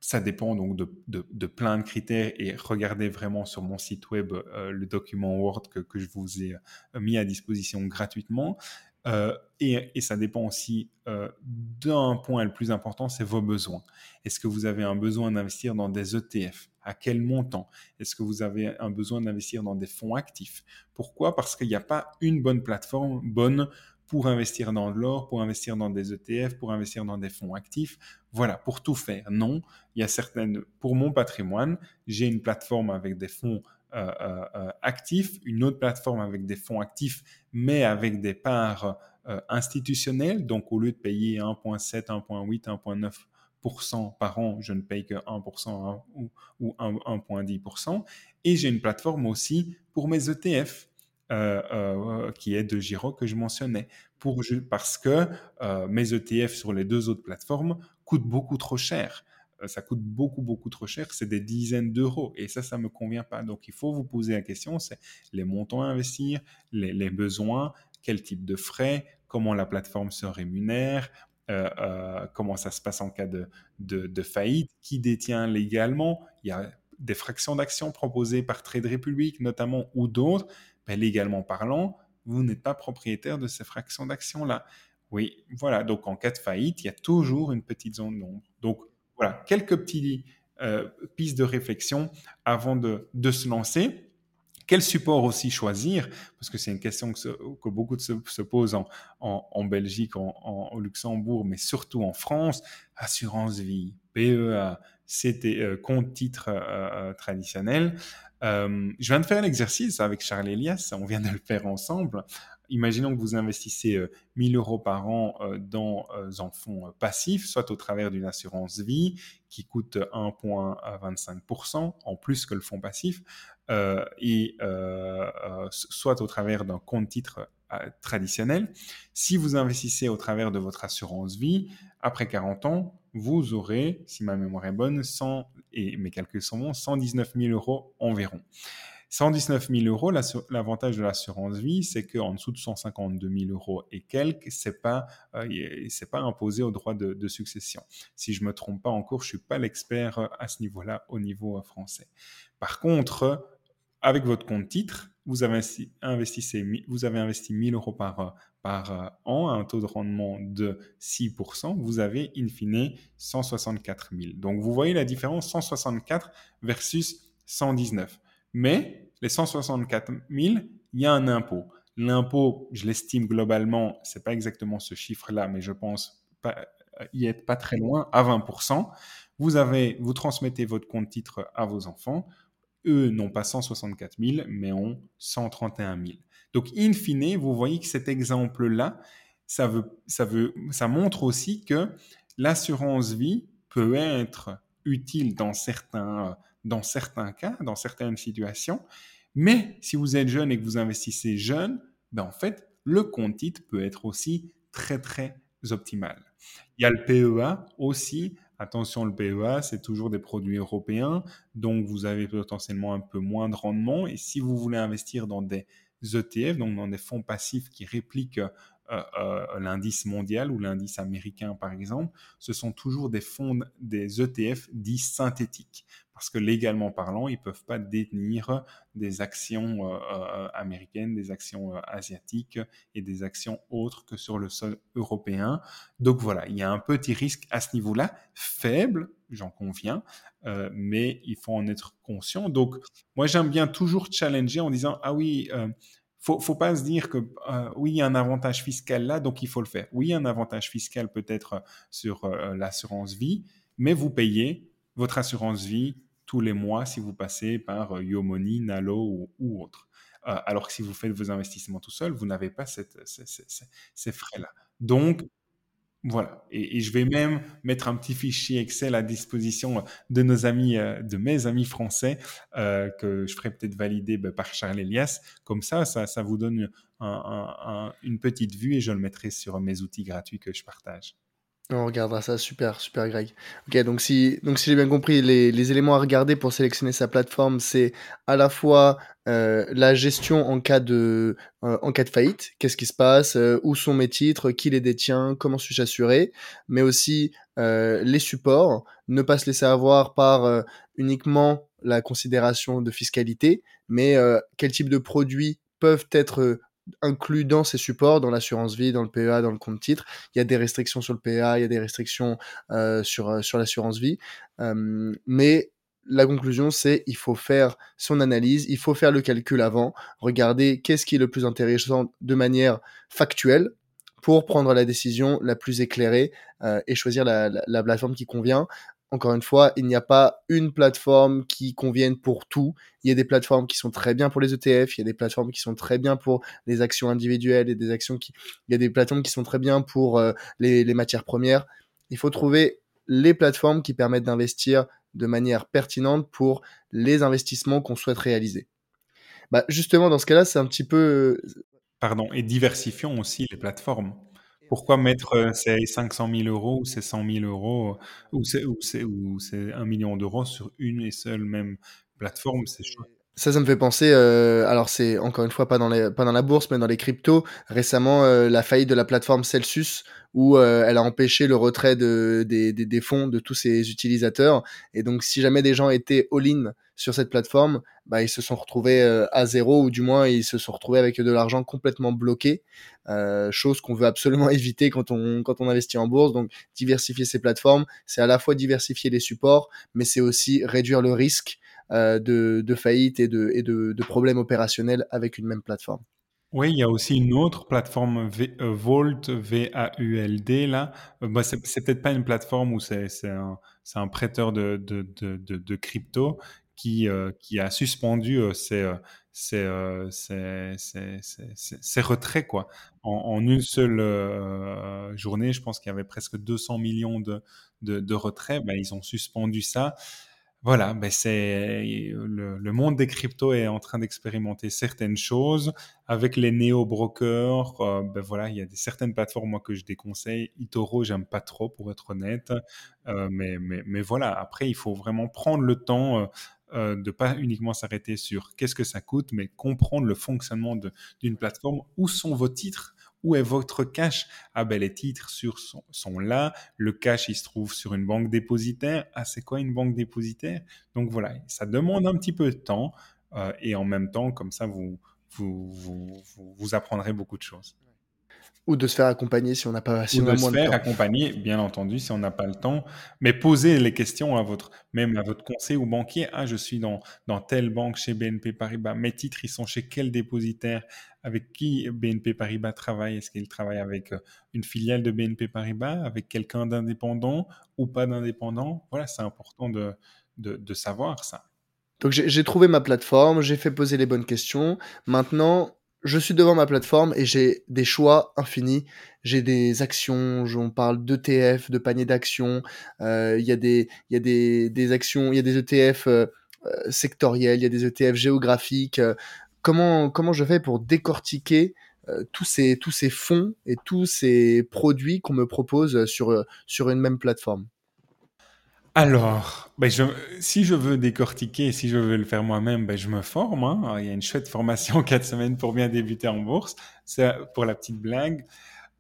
ça dépend donc de, plein de critères et regardez vraiment sur mon site web euh, le document Word que, je vous ai euh, mis à disposition gratuitement. Euh, et, ça dépend aussi d'un point le plus important, c'est vos besoins. Est-ce que vous avez un besoin d'investir dans des ETF À quel montant? Est-ce que vous avez un besoin d'investir dans des fonds actifs? Pourquoi? Parce qu'il n'y a pas une bonne plateforme bonne pour investir dans de l'or, pour investir dans des ETF, pour investir dans des fonds actifs. Voilà, pour tout faire. Non, il y a certaines. Pour mon patrimoine, j'ai une plateforme avec des fonds euh, euh, euh, actifs, une autre plateforme avec des fonds actifs, mais avec des parts institutionnelles. Donc, au lieu de payer 1,7, 1,8, 1,9% par an, je ne paye que 1% ou, ou 1,10%. Et j'ai une plateforme aussi pour mes ETF. Euh, euh, qui est de Giro que je mentionnais, parce que euh, mes ETF sur les deux autres plateformes coûtent beaucoup trop cher. ça coûte beaucoup, beaucoup trop cher, c'est des dizaines d'euros. Et ça, ça ne me convient pas. Donc, il faut vous poser la question, c'est les montants à investir, les, besoins, quel type de frais, comment la plateforme se rémunère, comment ça se passe en cas de, de, faillite, qui détient légalement. Il y a des fractions d'actions proposées par Trade Republic notamment ou d'autres. Ben, légalement parlant, vous n'êtes pas propriétaire de ces fractions d'actions-là. Oui, voilà. Donc, en cas de faillite, il y a toujours une petite zone d'ombre. Donc, voilà, quelques petites euh, pistes de réflexion avant de, se lancer. Quel support aussi choisir? Parce que c'est une question que, beaucoup se, se posent en, Belgique, en, au Luxembourg, mais surtout en France. Assurance vie, PEA, c'était euh, compte titre euh, traditionnel. Euh, je viens de faire l'exercice avec Charles Elias, on vient de le faire ensemble. Imaginons que vous investissez 1000 euh, euros par an euh, dans un fonds passif, soit au travers d'une assurance vie qui coûte 1,25% en plus que le fonds passif, et soit au travers d'un compte titre traditionnel. Si vous investissez au travers de votre assurance vie, après 40 ans, vous aurez, si ma mémoire est bonne, 100, et mes calculs sont bons, 119 000 euros environ. 119 000 euros, l'avantage de l'assurance vie, c'est qu'en dessous de 152 000 euros et quelques, c'est pas, euh, pas imposé au droit de, succession. Si je me trompe pas encore, je suis pas l'expert euh, à ce niveau-là au niveau euh, français. Par contre, avec votre compte titre, vous avez investi, vous avez investi 1000 euros par, euh, an à un taux de rendement de 6%, vous avez in fine 164 000. Donc vous voyez la différence 164 versus 119. Mais les 164 000, il y a un impôt. L'impôt, je l'estime globalement, c'est pas exactement ce chiffre-là, mais je pense pas, y être pas très loin, à 20%. Vous avez, vous transmettez votre compte titre à vos enfants eux n'ont pas 164 000, mais ont 131 000. Donc, in fine, vous voyez que cet exemple-là, ça, veut, ça, veut, ça montre aussi que l'assurance vie peut être utile dans certains, dans certains cas, dans certaines situations, mais si vous êtes jeune et que vous investissez jeune, ben en fait, le compte titre peut être aussi très, très optimal. Il y a le PEA aussi Attention, le PEA, c'est toujours des produits européens, donc vous avez potentiellement un peu moins de rendement. Et si vous voulez investir dans des ETF, donc dans des fonds passifs qui répliquent euh, euh, l'indice mondial ou l'indice américain par exemple, ce sont toujours des fonds, des ETF dits synthétiques. Parce que légalement parlant, ils peuvent pas détenir des actions euh, euh, américaines, des actions euh, asiatiques et des actions autres que sur le sol européen. Donc voilà, il y a un petit risque à ce niveau-là, faible, j'en conviens, mais il faut en être conscient. Donc moi j'aime bien toujours challenger en disant ah oui faut, faut pas se dire que euh, oui, il y a un avantage fiscal là, donc il faut le faire. Oui, un avantage fiscal peut-être sur euh, l'assurance vie, mais vous payez votre assurance vie tous les mois si vous passez par euh, Yomoni, Nalo ou, autre. alors que si vous faites vos investissements tout seul, vous n'avez pas ces frais-là. Donc, voilà. Et, je vais même mettre un petit fichier Excel à disposition de nos amis, euh, de mes amis français, euh, que je ferai peut-être valider bah, par Charles Elias. Comme ça, ça, vous donne une petite vue et je le mettrai sur mes outils gratuits que je partage. On regardera ça, super, super Greg. Ok, donc si, donc si j'ai bien compris, les, éléments à regarder pour sélectionner sa plateforme, c'est à la fois euh, la gestion en cas de, euh, en cas de faillite, qu'est-ce qui se passe, euh, où sont mes titres, qui les détient, comment suis-je assuré, mais aussi les supports, ne pas se laisser avoir par uniquement la considération de fiscalité, mais quel type de produits peuvent être inclus dans ces supports, dans l'assurance vie, dans le PEA, dans le compte titre. Il y a des restrictions sur le PEA, il y a des restrictions euh, sur, euh, sur l'assurance vie. Euh, mais la conclusion, c'est il faut faire son analyse, il faut faire le calcul avant, regarder qu'est-ce qui est le plus intéressant de manière factuelle pour prendre la décision la plus éclairée et choisir la, la, plateforme qui convient. Encore une fois, il n'y a pas une plateforme qui convienne pour tout. Il y a des plateformes qui sont très bien pour les ETF, il y a des plateformes qui sont très bien pour les actions individuelles et des actions qui, il y a des plateformes qui sont très bien pour euh, les, matières premières. Il faut trouver les plateformes qui permettent d'investir de manière pertinente pour les investissements qu'on souhaite réaliser. Bah, justement, dans ce cas-là, c'est un petit peu. Pardon, et diversifions aussi les plateformes. Pourquoi mettre euh, ces 500 000 euros ou ces 100 000 euros ou c'est, ou c'est, ou c'est 1 million d'euros sur une et seule même plateforme? C'est Ça, ça me fait penser, euh, alors c'est encore une fois pas dans, les, pas dans la bourse, mais dans les cryptos. Récemment, euh, la faillite de la plateforme Celsius, où euh, elle a empêché le retrait de, des, des, fonds de tous ses utilisateurs. Et donc, si jamais des gens étaient all-in sur cette plateforme, bah, ils se sont retrouvés à zéro ou du moins ils se sont retrouvés avec de l'argent complètement bloqué, chose qu'on veut absolument éviter quand on quand on investit en bourse. Donc diversifier ces plateformes, c'est à la fois diversifier les supports, mais c'est aussi réduire le risque euh, de, de, faillite et de, problèmes opérationnels avec une même plateforme. Oui, il y a aussi une autre plateforme v, euh, Vault, V-A-U-L-D, là. Euh, bah, c'est peut-être pas une plateforme où c'est un, un, prêteur de, crypto, qui, a suspendu ses, retraits quoi. En, une seule journée, je pense qu'il y avait presque 200 millions de, de, de retraits. Ben, ils ont suspendu ça. Voilà, ben c'est le, monde des cryptos est en train d'expérimenter certaines choses avec les néo-brokers. ben voilà, il y a des, certaines plateformes moi que je déconseille. Itoro, j'aime pas trop pour être honnête, euh, mais, mais, mais voilà. Après, il faut vraiment prendre le temps euh, de pas uniquement s'arrêter sur qu'est-ce que ça coûte, mais comprendre le fonctionnement d'une plateforme. Où sont vos titres? Où est votre cash? Ah ben les titres sont, là. Le cash, il se trouve sur une banque dépositaire. Ah, c'est quoi une banque dépositaire? Donc voilà, ça demande un petit peu de temps. Euh, et en même temps, comme ça, vous, vous, vous, vous apprendrez beaucoup de choses. Ou de se faire accompagner si on n'a pas si Ou de se faire accompagner, bien entendu, si on n'a pas le temps. Mais posez les questions à votre, même à votre conseiller ou banquier. Ah, je suis dans, dans telle banque chez BNP Paribas. Mes titres, ils sont chez quel dépositaire? Avec qui BNP Paribas travaille? Est-ce qu'il travaille avec euh, une filiale de BNP Paribas? Avec quelqu'un d'indépendant ou pas d'indépendant? Voilà, c'est important de, de, de savoir ça. Donc j'ai trouvé ma plateforme, j'ai fait poser les bonnes questions. Maintenant, je suis devant ma plateforme et j'ai des choix infinis. J'ai des actions, on parle d'ETF, de panier d'actions. Euh, il y a des, il y a des, des actions, il y a des ETF euh, euh, sectoriels, il y a des ETF géographiques. comment, comment je fais pour décortiquer tous ces, tous ces fonds et tous ces produits qu'on me propose sur, sur une même plateforme? Alors, ben je, si je veux décortiquer, si je veux le faire moi-même, ben je me forme. Hein. Il y a une chouette formation en quatre semaines pour bien débuter en bourse. C'est pour la petite blague.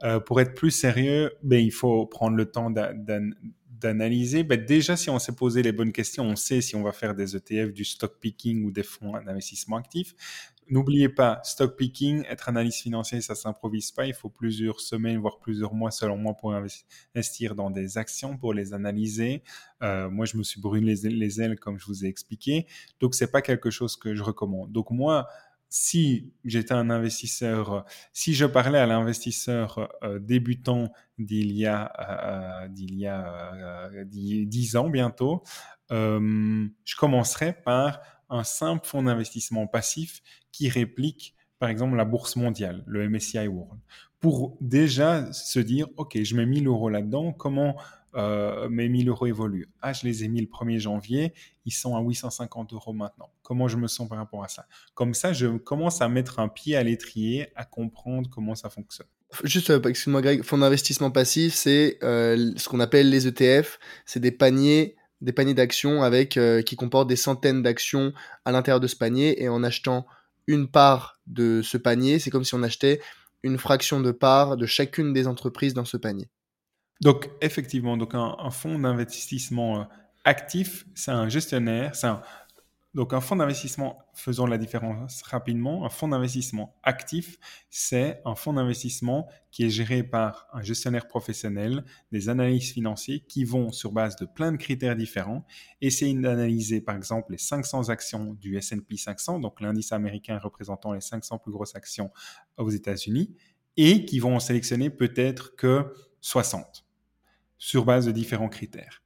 Euh, pour être plus sérieux, ben il faut prendre le temps d'analyser ben Déjà, si on s'est posé les bonnes questions, on sait si on va faire des ETF, du stock picking ou des fonds d'investissement actifs. N'oubliez pas, stock picking, être analyste financier, ça s'improvise pas. Il faut plusieurs semaines, voire plusieurs mois, selon moi, pour investir dans des actions, pour les analyser. Euh, moi, je me suis brûlé les, ailes, comme je vous ai expliqué. Donc, c'est pas quelque chose que je recommande. Donc, moi, si j'étais un investisseur, si je parlais à l'investisseur euh, débutant d'il y a, euh, d'il y a 10 ans bientôt, je commencerais par un simple fonds d'investissement passif qui réplique, par exemple, la bourse mondiale, le MSCI World, pour déjà se dire, OK, je mets 1000 euros là-dedans, comment euh, mes 1000 euros évoluent? Ah, je les ai mis le 1er janvier, ils sont à 850 euros maintenant. Comment je me sens par rapport à ça? Comme ça, je commence à mettre un pied à l'étrier, à comprendre comment ça fonctionne. Juste, euh, excuse-moi Greg, fonds d'investissement passif, c'est euh, ce qu'on appelle les ETF, c'est des paniers des paniers d'actions avec euh, qui comportent des centaines d'actions à l'intérieur de ce panier et en achetant une part de ce panier, c'est comme si on achetait une fraction de part de chacune des entreprises dans ce panier. Donc effectivement, donc un, un fonds d'investissement euh, actif, c'est un gestionnaire, c'est un, donc un fonds d'investissement, faisons la différence rapidement, un fonds d'investissement actif, c'est un fonds d'investissement qui est géré par un gestionnaire professionnel, des analystes financiers qui vont sur base de plein de critères différents essayer d'analyser par exemple les 500 actions du S&P 500, donc l'indice américain représentant les 500 plus grosses actions aux États-Unis, et qui vont en sélectionner peut-être que 60 sur base de différents critères.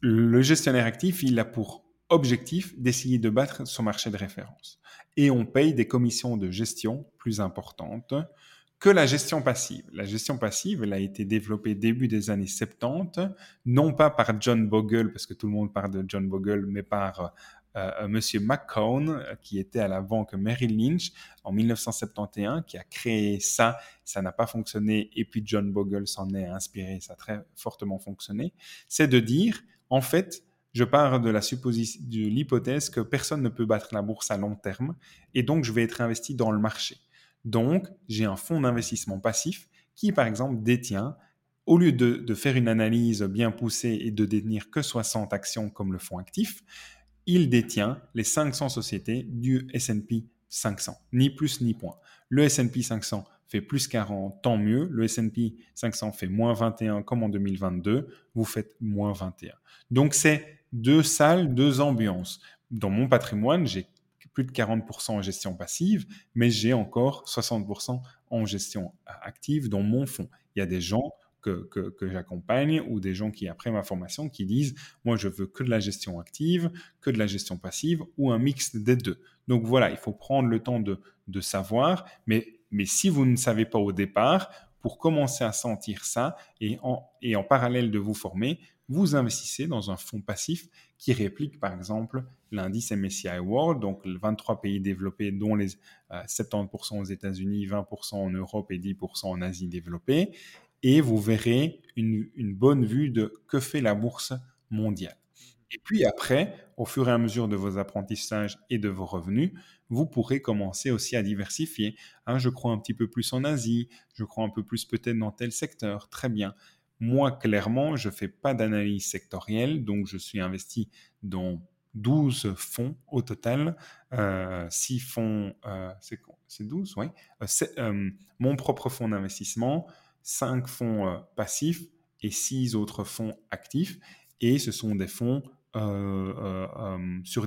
Le gestionnaire actif, il a pour objectif d'essayer de battre son marché de référence. Et on paye des commissions de gestion plus importantes que la gestion passive. La gestion passive, elle a été développée début des années 70, non pas par John Bogle, parce que tout le monde parle de John Bogle, mais par euh, euh Monsieur McCone, qui était à la banque Merrill Lynch en 1971, qui a créé ça. Ça n'a pas fonctionné, et puis John Bogle s'en est inspiré, ça a très fortement fonctionné. C'est de dire, en fait, je pars de l'hypothèse que personne ne peut battre la bourse à long terme et donc je vais être investi dans le marché. Donc, j'ai un fonds d'investissement passif qui, par exemple, détient, au lieu de, faire une analyse bien poussée et de détenir que 60 actions comme le fonds actif, il détient les 500 sociétés du S&P 500, ni plus ni point. Le S&P 500 fait plus 40, tant mieux. Le S&P 500 fait moins 21 comme en 2022, vous faites moins 21. Donc c'est deux salles, deux ambiances. Dans mon patrimoine, j'ai plus de 40% en gestion passive, mais j'ai encore 60% en gestion active dans mon fonds. Il y a des gens que, que, j'accompagne ou des gens qui, après ma formation, qui disent, moi, je veux que de la gestion active, que de la gestion passive ou un mix des deux. Donc voilà, il faut prendre le temps de, de savoir, mais, mais si vous ne savez pas au départ, pour commencer à sentir ça et en, et en parallèle de vous former, vous investissez dans un fonds passif qui réplique par exemple l'indice MSCI World, donc les 23 pays développés dont les 70% euh, aux États-Unis, 20% en Europe et 10% en Asie développée, et vous verrez une, une bonne vue de que fait la bourse mondiale. Et puis après, au fur et à mesure de vos apprentissages et de vos revenus, vous pourrez commencer aussi à diversifier. Hein, je crois un petit peu plus en Asie, je crois un peu plus peut-être dans tel secteur. Très bien. Moi, clairement, je ne fais pas d'analyse sectorielle, donc je suis investi dans 12 fonds au total, euh, 6 fonds, euh, c'est 12, oui, euh, euh, mon propre fonds d'investissement, 5 fonds passifs et 6 autres fonds actifs, et ce sont des fonds sur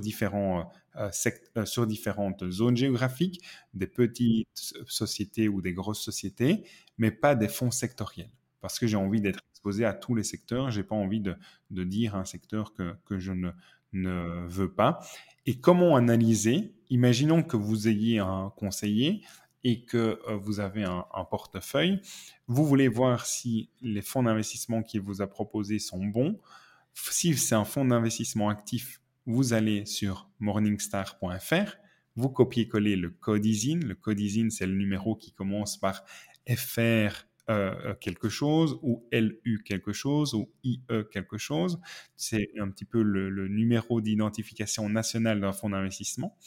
différentes zones géographiques, des petites sociétés ou des grosses sociétés, mais pas des fonds sectoriels parce que j'ai envie d'être exposé à tous les secteurs. J'ai pas envie de, dire un secteur que, je ne, veux pas. Et comment analyser? Imaginons que vous ayez un conseiller et que euh, vous avez un, un, portefeuille. Vous voulez voir si les fonds d'investissement qu'il vous a proposés sont bons. Si c'est un fonds d'investissement actif, vous allez sur morningstar.fr, vous copiez-collez le code ISIN. Le code ISIN, c'est le numéro qui commence par FR euh, quelque chose ou LU quelque chose ou IE quelque chose. C'est un petit peu le, numéro d'identification national d'un fonds d'investissement.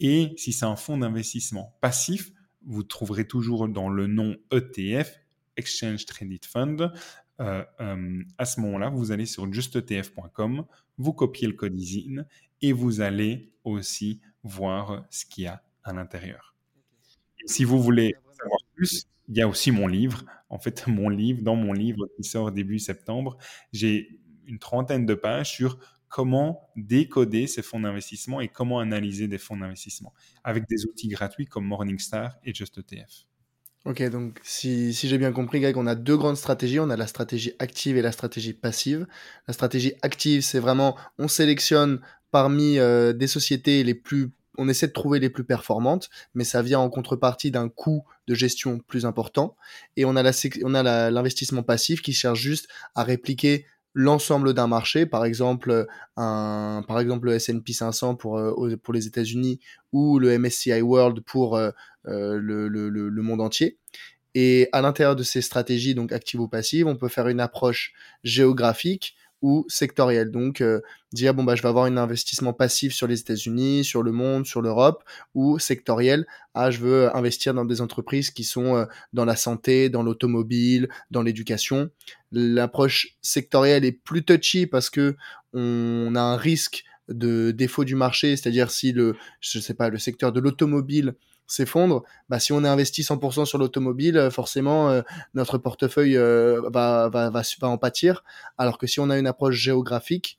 Et si c'est un fonds d'investissement passif, vous trouverez toujours dans le nom ETF, Exchange Traded Fund, euh, euh, à ce moment-là, vous allez sur justetf.com, vous copiez le code ISIN et vous allez aussi voir ce qu'il y a à l'intérieur. Si vous voulez savoir plus, il y a aussi mon livre. En fait, mon livre, dans mon livre qui sort début septembre, j'ai une trentaine de pages sur comment décoder ces fonds d'investissement et comment analyser des fonds d'investissement avec des outils gratuits comme Morningstar et JustETF. Ok, donc si, si j'ai bien compris, Greg, on a deux grandes stratégies. On a la stratégie active et la stratégie passive. La stratégie active, c'est vraiment, on sélectionne parmi euh, des sociétés les plus on essaie de trouver les plus performantes, mais ça vient en contrepartie d'un coût de gestion plus important. Et on a l'investissement passif qui cherche juste à répliquer l'ensemble d'un marché, par exemple le S&P 500 pour euh, pour les États-Unis ou le MSCI World pour euh, euh, le, le, le, monde entier. Et à l'intérieur de ces stratégies, donc actives ou passives, on peut faire une approche géographique ou sectoriel. Donc euh, dire bon bah je vais avoir un investissement passif sur les États-Unis, sur le monde, sur l'Europe ou sectoriel. Ah je veux investir dans des entreprises qui sont euh, dans la santé, dans l'automobile, dans l'éducation. L'approche sectorielle est plus touchy parce que on a un risque de défaut du marché, c'est-à-dire si le je sais pas le secteur de l'automobile s'effondre, bah, si on est investi 100% sur l'automobile, euh, forcément, euh, notre portefeuille euh, va, va, va, va, en pâtir. Alors que si on a une approche géographique,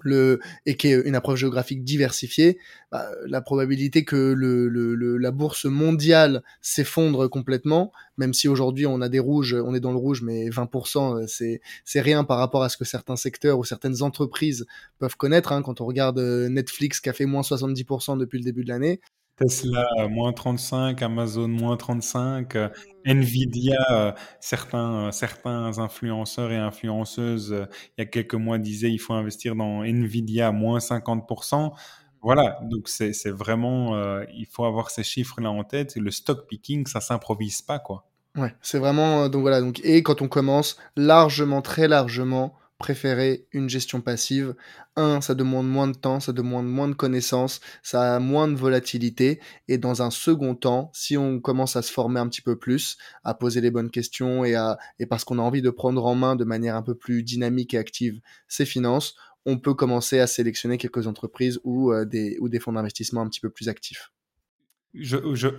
le, et qui est une approche géographique diversifiée, bah, la probabilité que le, le, la bourse mondiale s'effondre complètement, même si aujourd'hui on a des rouges, on est dans le rouge, mais 20%, c'est, c'est rien par rapport à ce que certains secteurs ou certaines entreprises peuvent connaître. Hein, quand on regarde Netflix qui a fait moins 70% depuis le début de l'année, Tesla, euh, moins 35, Amazon, moins 35, euh, Nvidia, euh, certains, certains influenceurs et influenceuses, il y a quelques mois, disaient il faut investir dans Nvidia, moins 50%. Voilà, donc c'est vraiment, il faut avoir ces chiffres-là en tête. Le stock picking, ça s'improvise pas, quoi. Ouais, c'est vraiment, donc voilà, donc, et quand on commence largement, très largement, préférer une gestion passive. Un, ça demande moins de temps, ça demande moins de connaissances, ça a moins de volatilité. Et dans un second temps, si on commence à se former un petit peu plus, à poser les bonnes questions et, à, et parce qu'on a envie de prendre en main de manière un peu plus dynamique et active ses finances, on peut commencer à sélectionner quelques entreprises ou, euh, des, ou des fonds d'investissement un petit peu plus actifs. Je,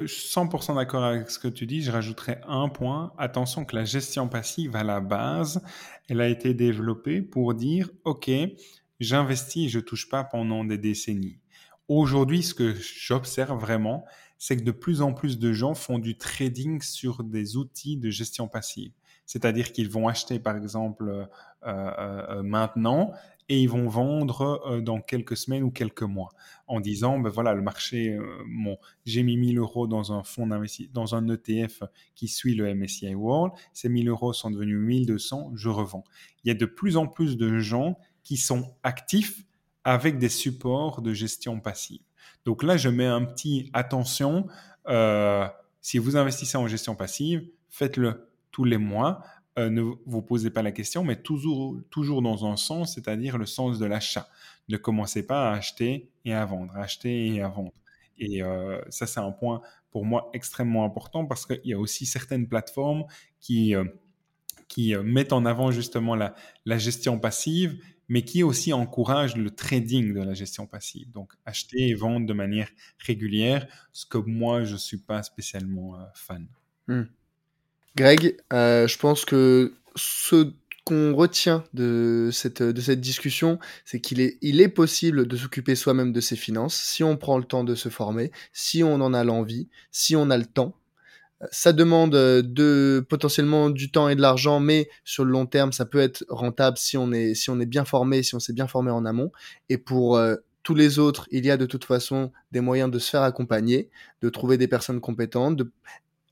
suis 100% d'accord avec ce que tu dis. Je rajouterais un point. Attention que la gestion passive, à la base, elle a été développée pour dire, OK, j'investis et je touche pas pendant des décennies. Aujourd'hui, ce que j'observe vraiment, c'est que de plus en plus de gens font du trading sur des outils de gestion passive. C'est-à-dire qu'ils vont acheter, par exemple, euh, euh, euh maintenant et ils vont vendre dans quelques semaines ou quelques mois. En disant ben voilà le marché bon j'ai mis 1000 euros dans un fonds d'investissement dans un ETF qui suit le MSCI World. Ces 1000 euros sont devenus 1200 je revends. Il y a de plus en plus de gens qui sont actifs avec des supports de gestion passive. Donc là je mets un petit attention si vous investissez en gestion passive faites-le tous les mois euh, ne vous posez pas la question, mais toujours, toujours dans un sens, c'est-à-dire le sens de l'achat. Ne commencez pas à acheter et à vendre, acheter et à vendre. Et euh, ça, c'est un point pour moi extrêmement important parce qu'il y a aussi certaines plateformes qui, euh, qui mettent en avant justement la, la gestion passive, mais qui aussi encouragent le trading de la gestion passive. Donc, acheter et vendre de manière régulière, ce que moi, je ne suis pas spécialement fan. Hmm. Greg, euh, je pense que ce qu'on retient de cette, de cette discussion, c'est qu'il est, il est possible de s'occuper soi-même de ses finances si on prend le temps de se former, si on en a l'envie, si on a le temps. Ça demande de potentiellement du temps et de l'argent, mais sur le long terme, ça peut être rentable si on est, si on est bien formé, si on s'est bien formé en amont. Et pour euh, tous les autres, il y a de toute façon des moyens de se faire accompagner, de trouver des personnes compétentes, de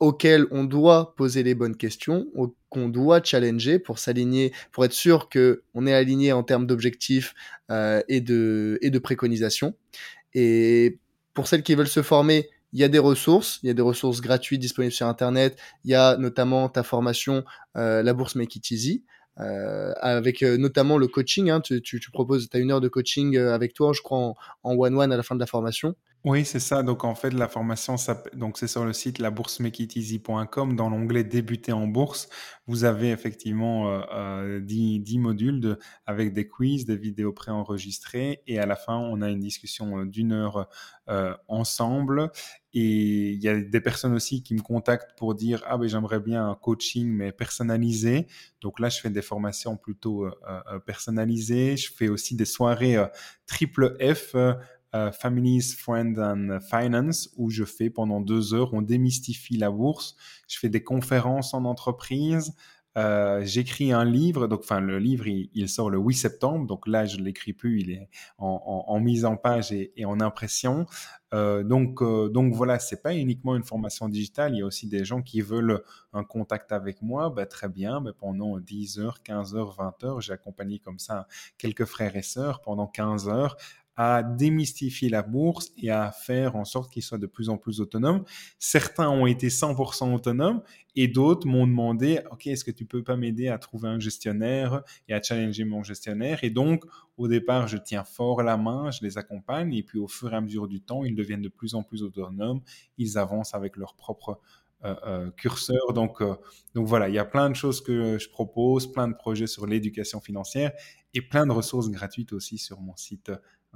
auquel on doit poser les bonnes questions, qu'on doit challenger pour s'aligner, pour être sûr que on est aligné en termes d'objectifs euh, et de et préconisations. Et pour celles qui veulent se former, il y a des ressources, il y a des ressources gratuites disponibles sur Internet. Il y a notamment ta formation, euh, la bourse Make It Easy, euh, avec notamment le coaching. Hein, tu, proposes, tu as une heure de coaching avec toi, je crois, en one-one à la fin de la formation. Oui, c'est ça. Donc, en fait, la formation, donc c'est sur le site laboursemekiteasy.com. Dans l'onglet Débuter en bourse, vous avez effectivement euh, 10, euh, modules de, avec des quiz, des vidéos préenregistrées. Et à la fin, on a une discussion euh, d'une heure euh, ensemble. Et il y a des personnes aussi qui me contactent pour dire ah ben j'aimerais bien un coaching mais personnalisé. Donc là je fais des formations plutôt personnalisées. Je fais aussi des soirées triple F euh, Families, Friends and Finance, où je fais pendant deux heures, on démystifie la bourse. Je fais des conférences en entreprise. Euh, j'écris un livre, donc enfin le livre il, sort le 8 septembre, donc là je l'écris plus, il est en, mise en page et, en impression. Euh, donc donc voilà, c'est pas uniquement une formation digitale, il y a aussi des gens qui veulent un contact avec moi, ben, très bien, ben, pendant 10 heures, 15 heures, 20 heures, j'ai accompagné comme ça quelques frères et sœurs pendant 15 heures à démystifier la bourse et à faire en sorte qu'ils soient de plus en plus autonomes. Certains ont été 100% autonomes et d'autres m'ont demandé, OK, est-ce que tu peux pas m'aider à trouver un gestionnaire et à challenger mon gestionnaire? Et donc, au départ, je tiens fort la main, je les accompagne et puis au fur et à mesure du temps, ils deviennent de plus en plus autonomes, ils avancent avec leur propre euh, euh, curseur. Donc, euh, donc voilà, il y a plein de choses que je propose, plein de projets sur l'éducation financière et plein de ressources gratuites aussi sur mon site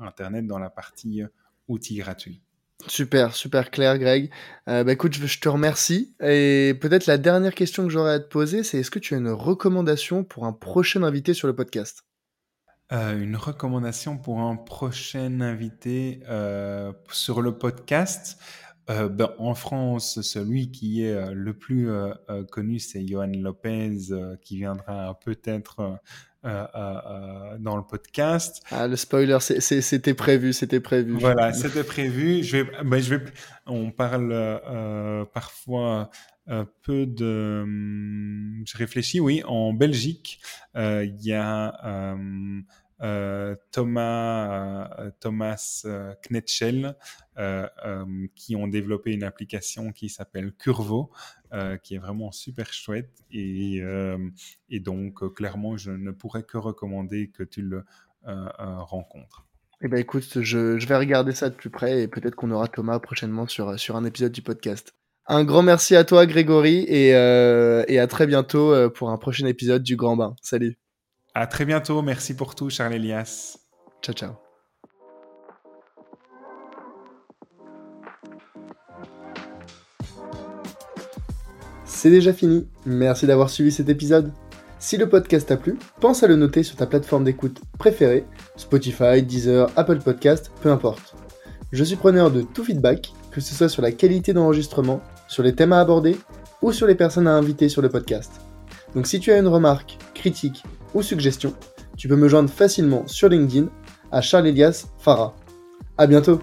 Internet dans la partie euh, outils gratuits. Super, super clair, Greg. Euh, bah, écoute, je, te remercie. Et peut-être la dernière question que j'aurais à te poser, c'est est-ce que tu as une recommandation pour un prochain invité sur le podcast? Euh, Une recommandation pour un prochain invité sur le podcast? Ben, En France, celui qui est le plus connu, c'est Johan Lopez, qui viendra peut-être euh, euh, euh, dans le podcast. Ah, le spoiler, c'était prévu, c'était prévu. Voilà, c'était prévu. Je vais, ben, je vais, on parle parfois peu de. Hum, je réfléchis, oui, en Belgique, il y a euh, Thomas, euh, Thomas euh, Knetschel, qui ont développé une application qui s'appelle Curvo, qui est vraiment super chouette. Et, donc, clairement, je ne pourrais que recommander que tu le rencontres. Eh ben écoute, je, je, vais regarder ça de plus près et peut-être qu'on aura Thomas prochainement sur, sur un épisode du podcast. Un grand merci à toi Grégory et, et à très bientôt pour un prochain épisode du Grand Bain. Salut. À très bientôt. Merci pour tout, Charles Elias. Ciao, ciao. C'est déjà fini. Merci d'avoir suivi cet épisode. Si le podcast t'a plu, pense à le noter sur ta plateforme d'écoute préférée, Spotify, Deezer, Apple Podcast, peu importe. Je suis preneur de tout feedback, que ce soit sur la qualité d'enregistrement, sur les thèmes à aborder ou sur les personnes à inviter sur le podcast. Donc si tu as une remarque, critique ou suggestion, tu peux me joindre facilement sur LinkedIn à Charles Elias Farah. À bientôt